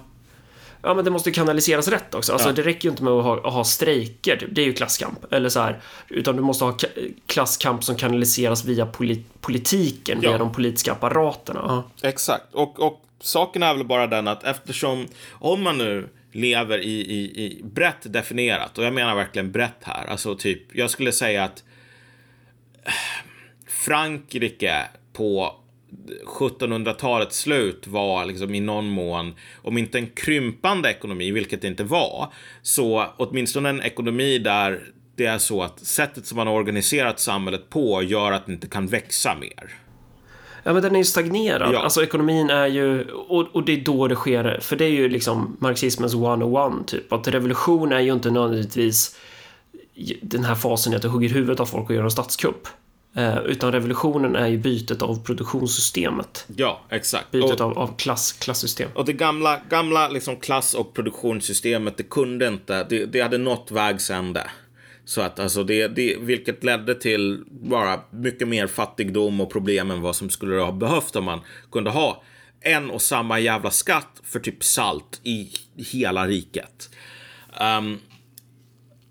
Ja, men det måste ju kanaliseras rätt också. Alltså, Ja. Det räcker ju inte med att ha, att ha strejker, typ. det är ju klasskamp. Eller så här, utan du måste ha ka- klasskamp som kanaliseras via poli- politiken, Ja. via de politiska apparaterna. Ja. Exakt. Och, och saken är väl bara den att eftersom, om man nu lever i, i, i brett definierat, och jag menar verkligen brett här, alltså typ, jag skulle säga att eh, Frankrike på 1700-talets slut var liksom i någon mån, om inte en krympande ekonomi, vilket det inte var, så åtminstone en ekonomi där det är så att sättet som man har organiserat samhället på gör att det inte kan växa mer. Ja, men den är ju stagnerad. Ja. Alltså ekonomin är ju, och, och det är då det sker, för det är ju liksom marxismens 101 typ. Att revolution är ju inte nödvändigtvis den här fasen att du hugger huvudet av folk och gör en statskupp. Eh, utan revolutionen är ju bytet av produktionssystemet. Ja, exakt. Bytet Och- av, av klass, klassystem. Och det gamla, gamla liksom klass och produktionssystemet, det kunde inte, det, det hade nått vägs ände. Så att alltså det, det, vilket ledde till bara mycket mer fattigdom och problem än vad som skulle ha behövt om man kunde ha en och samma jävla skatt för typ salt i hela riket. Ehm,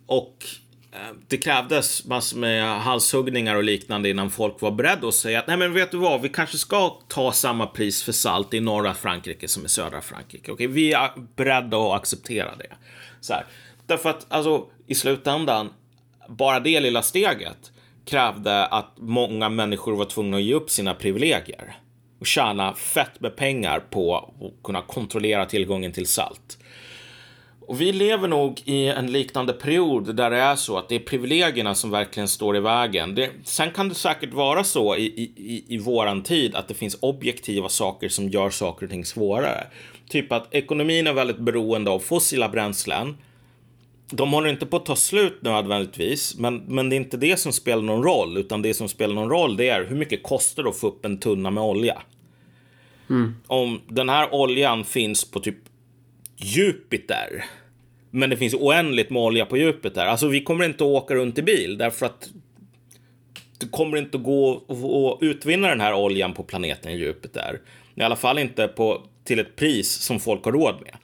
och Eh, det krävdes massor med halshuggningar och liknande innan folk var beredda att säga att nej men vet du vad, vi kanske ska ta samma pris för salt i norra Frankrike som i södra Frankrike. Okej, vi är beredda att acceptera det. Så här. Därför att alltså i slutändan, bara det lilla steget krävde att många människor var tvungna att ge upp sina privilegier och tjäna fett med pengar på att kunna kontrollera tillgången till salt. Och vi lever nog i en liknande period där det är så att det är privilegierna som verkligen står i vägen. Det, sen kan det säkert vara så i, i, i, våran tid att det finns objektiva saker som gör saker och ting svårare. Typ att ekonomin är väldigt beroende av fossila bränslen. De håller inte på att ta slut nödvändigtvis, men, men det är inte det som spelar någon roll, utan det som spelar någon roll det är hur mycket kostar det att få upp en tunna med olja. Om den här oljan finns på typ Jupiter. Men det finns oändligt med olja på Jupiter. Alltså vi kommer inte att åka runt i bil därför att det kommer inte att gå att utvinna den här oljan på planeten Jupiter. I alla fall inte på, till ett pris som folk har råd med.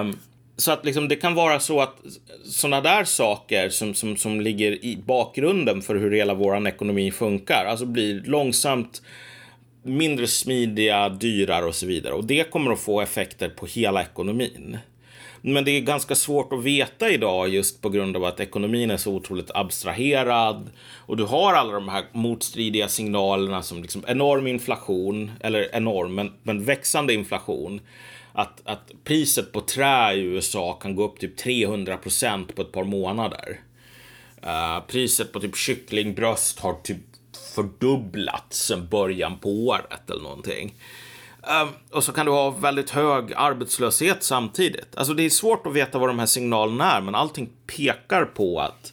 Um, så att liksom, det kan vara så att sådana där saker som, som, som ligger i bakgrunden för hur hela vår ekonomi funkar, alltså blir långsamt mindre smidiga, dyrare och så vidare. Och det kommer att få effekter på hela ekonomin. Men det är ganska svårt att veta idag just på grund av att ekonomin är så otroligt abstraherad. Och du har alla de här motstridiga signalerna som liksom enorm inflation, eller enorm, men, men växande inflation. Att, att priset på trä i USA kan gå upp typ 300 procent på ett par månader. Uh, priset på typ kycklingbröst har typ fördubblats sen början på året eller någonting. Ehm, och så kan du ha väldigt hög arbetslöshet samtidigt. Alltså det är svårt att veta vad de här signalerna är, men allting pekar på att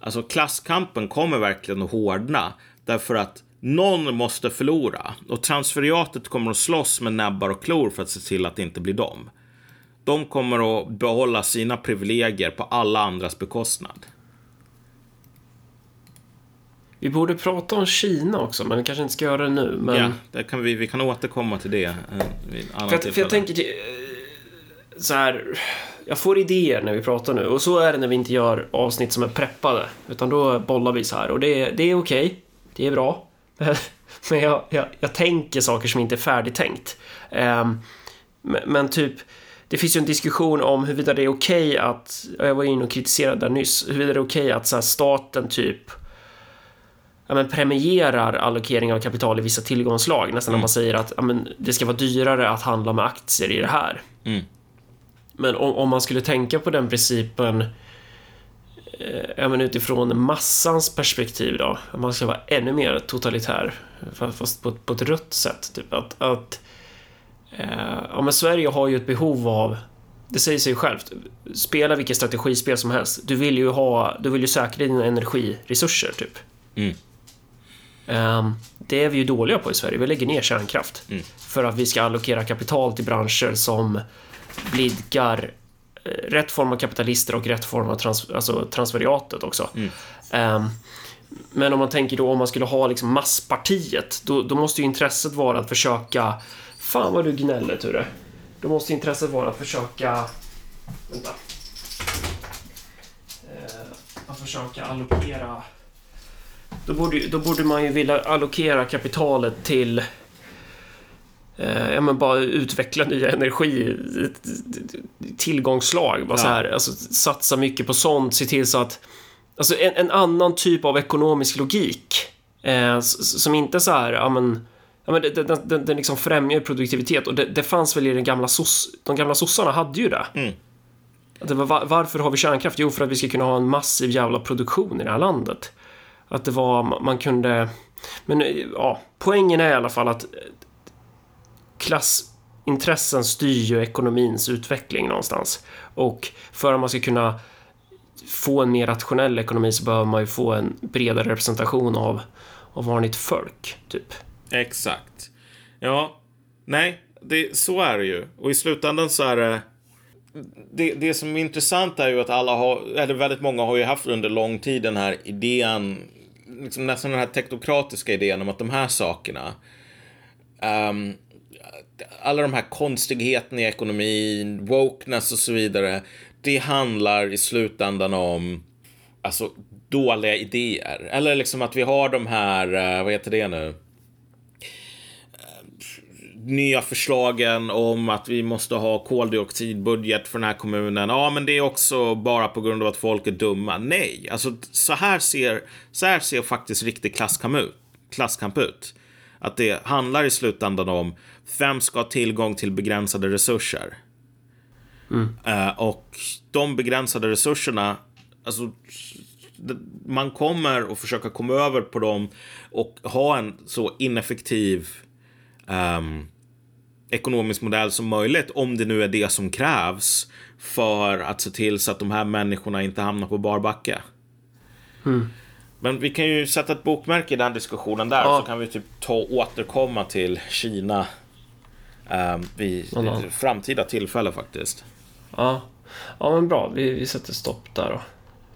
alltså klasskampen kommer verkligen att hårdna därför att någon måste förlora och transferiatet kommer att slåss med näbbar och klor för att se till att det inte blir dem. De kommer att behålla sina privilegier på alla andras bekostnad. Vi borde prata om Kina också, men vi kanske inte ska göra det nu. Men... Ja, det kan vi, vi kan återkomma till det. eh, vid ett annat För, att, för jag tänker till- så här, jag får idéer när vi pratar nu och så är det när vi inte gör avsnitt som är preppade. Utan då bollar vi så här och det, är- det är okej. Det är bra. Men jag, jag, jag tänker saker som inte är färdigtänkt. Ehm, men, men typ, det finns ju en diskussion om huruvida det är okej att, jag var inne och kritiserade där nyss, huruvida det är okej att så här, staten typ ja, men premierar allokering av kapital i vissa tillgångslag. Nästan när man säger att ja, men det ska vara dyrare att handla med aktier i det här. Mm. Men om, om man skulle tänka på den principen eh, men utifrån massans perspektiv då, att man ska vara ännu mer totalitär, fa- fast på, på ett rött sätt. Typ att, att eh, ja, men Sverige har ju ett behov av det säger sig självt. Spela vilket strategispel som helst. Du vill ju ha, du vill ju säkra dina energiresurser typ. Mm. Ehm, det är vi ju dåliga på i Sverige. Vi lägger ner kärnkraft Mm. för att vi ska allokera kapital till branscher som blidkar eh, rätt form av kapitalister och rätt form av trans, alltså transferiatet också. Ehm, men om man tänker då om man skulle ha liksom masspartiet, då, då måste ju intresset vara att försöka... Fan vad du gnäller Ture. Då måste intresset vara att försöka... Vänta. Eh, att försöka allokera... Då borde, då borde man ju vilja allokera kapitalet till... Eh, ja, men bara utveckla nya energi tillgångsslag. Bara så Ja. här, alltså, satsa mycket på sånt, se till så att... Alltså en, en annan typ av ekonomisk logik. Eh, som inte så här, ja men... Ja, men den, den, den, den liksom främjar produktivitet och det, det fanns väl i den gamla soss, de gamla sossarna hade ju det. Mm. Det var, va- varför har vi kärnkraft? Jo, för att vi ska kunna ha en massiv jävla produktion i det här landet. Att det var, man- kunde... Men eh, ja, poängen är i alla fall att eh, klassintressen styr ju ekonomins utveckling någonstans. Och för att man ska kunna få en mer rationell ekonomi så behöver man ju få en bredare representation av, av vanligt folk, typ. Exakt. Ja, nej, det, så är det ju. Och i slutändan så är det... Det, det som är intressant är ju att alla har, eller väldigt många har ju haft under lång tid den här idén, liksom nästan den här teknokratiska idén om att de här sakerna, um, alla de här konstigheterna i ekonomin, wokeness och så vidare, det handlar i slutändan om alltså dåliga idéer. Eller liksom att vi har de här, eh, vad heter det nu? Nya förslagen om att vi måste ha koldioxidbudget för den här kommunen. Ja, men det är också bara på grund av att folk är dumma. Nej, alltså så här ser, så här ser faktiskt riktig klasskamp ut. Klasskamp ut. Att det handlar i slutändan om vem ska ha tillgång till begränsade resurser. Eh, och de begränsade resurserna, alltså man kommer att försöka komma över på dem och ha en så ineffektiv ehm, ekonomisk modell som möjligt om det nu är det som krävs för att se till så att de här människorna inte hamnar på bar backe. Men vi kan ju sätta ett bokmärke i den diskussionen där Ja. så kan vi typ ta återkomma till Kina um, vid ja. framtida tillfälle faktiskt. Ja, ja men bra. Vi, vi sätter stopp där då.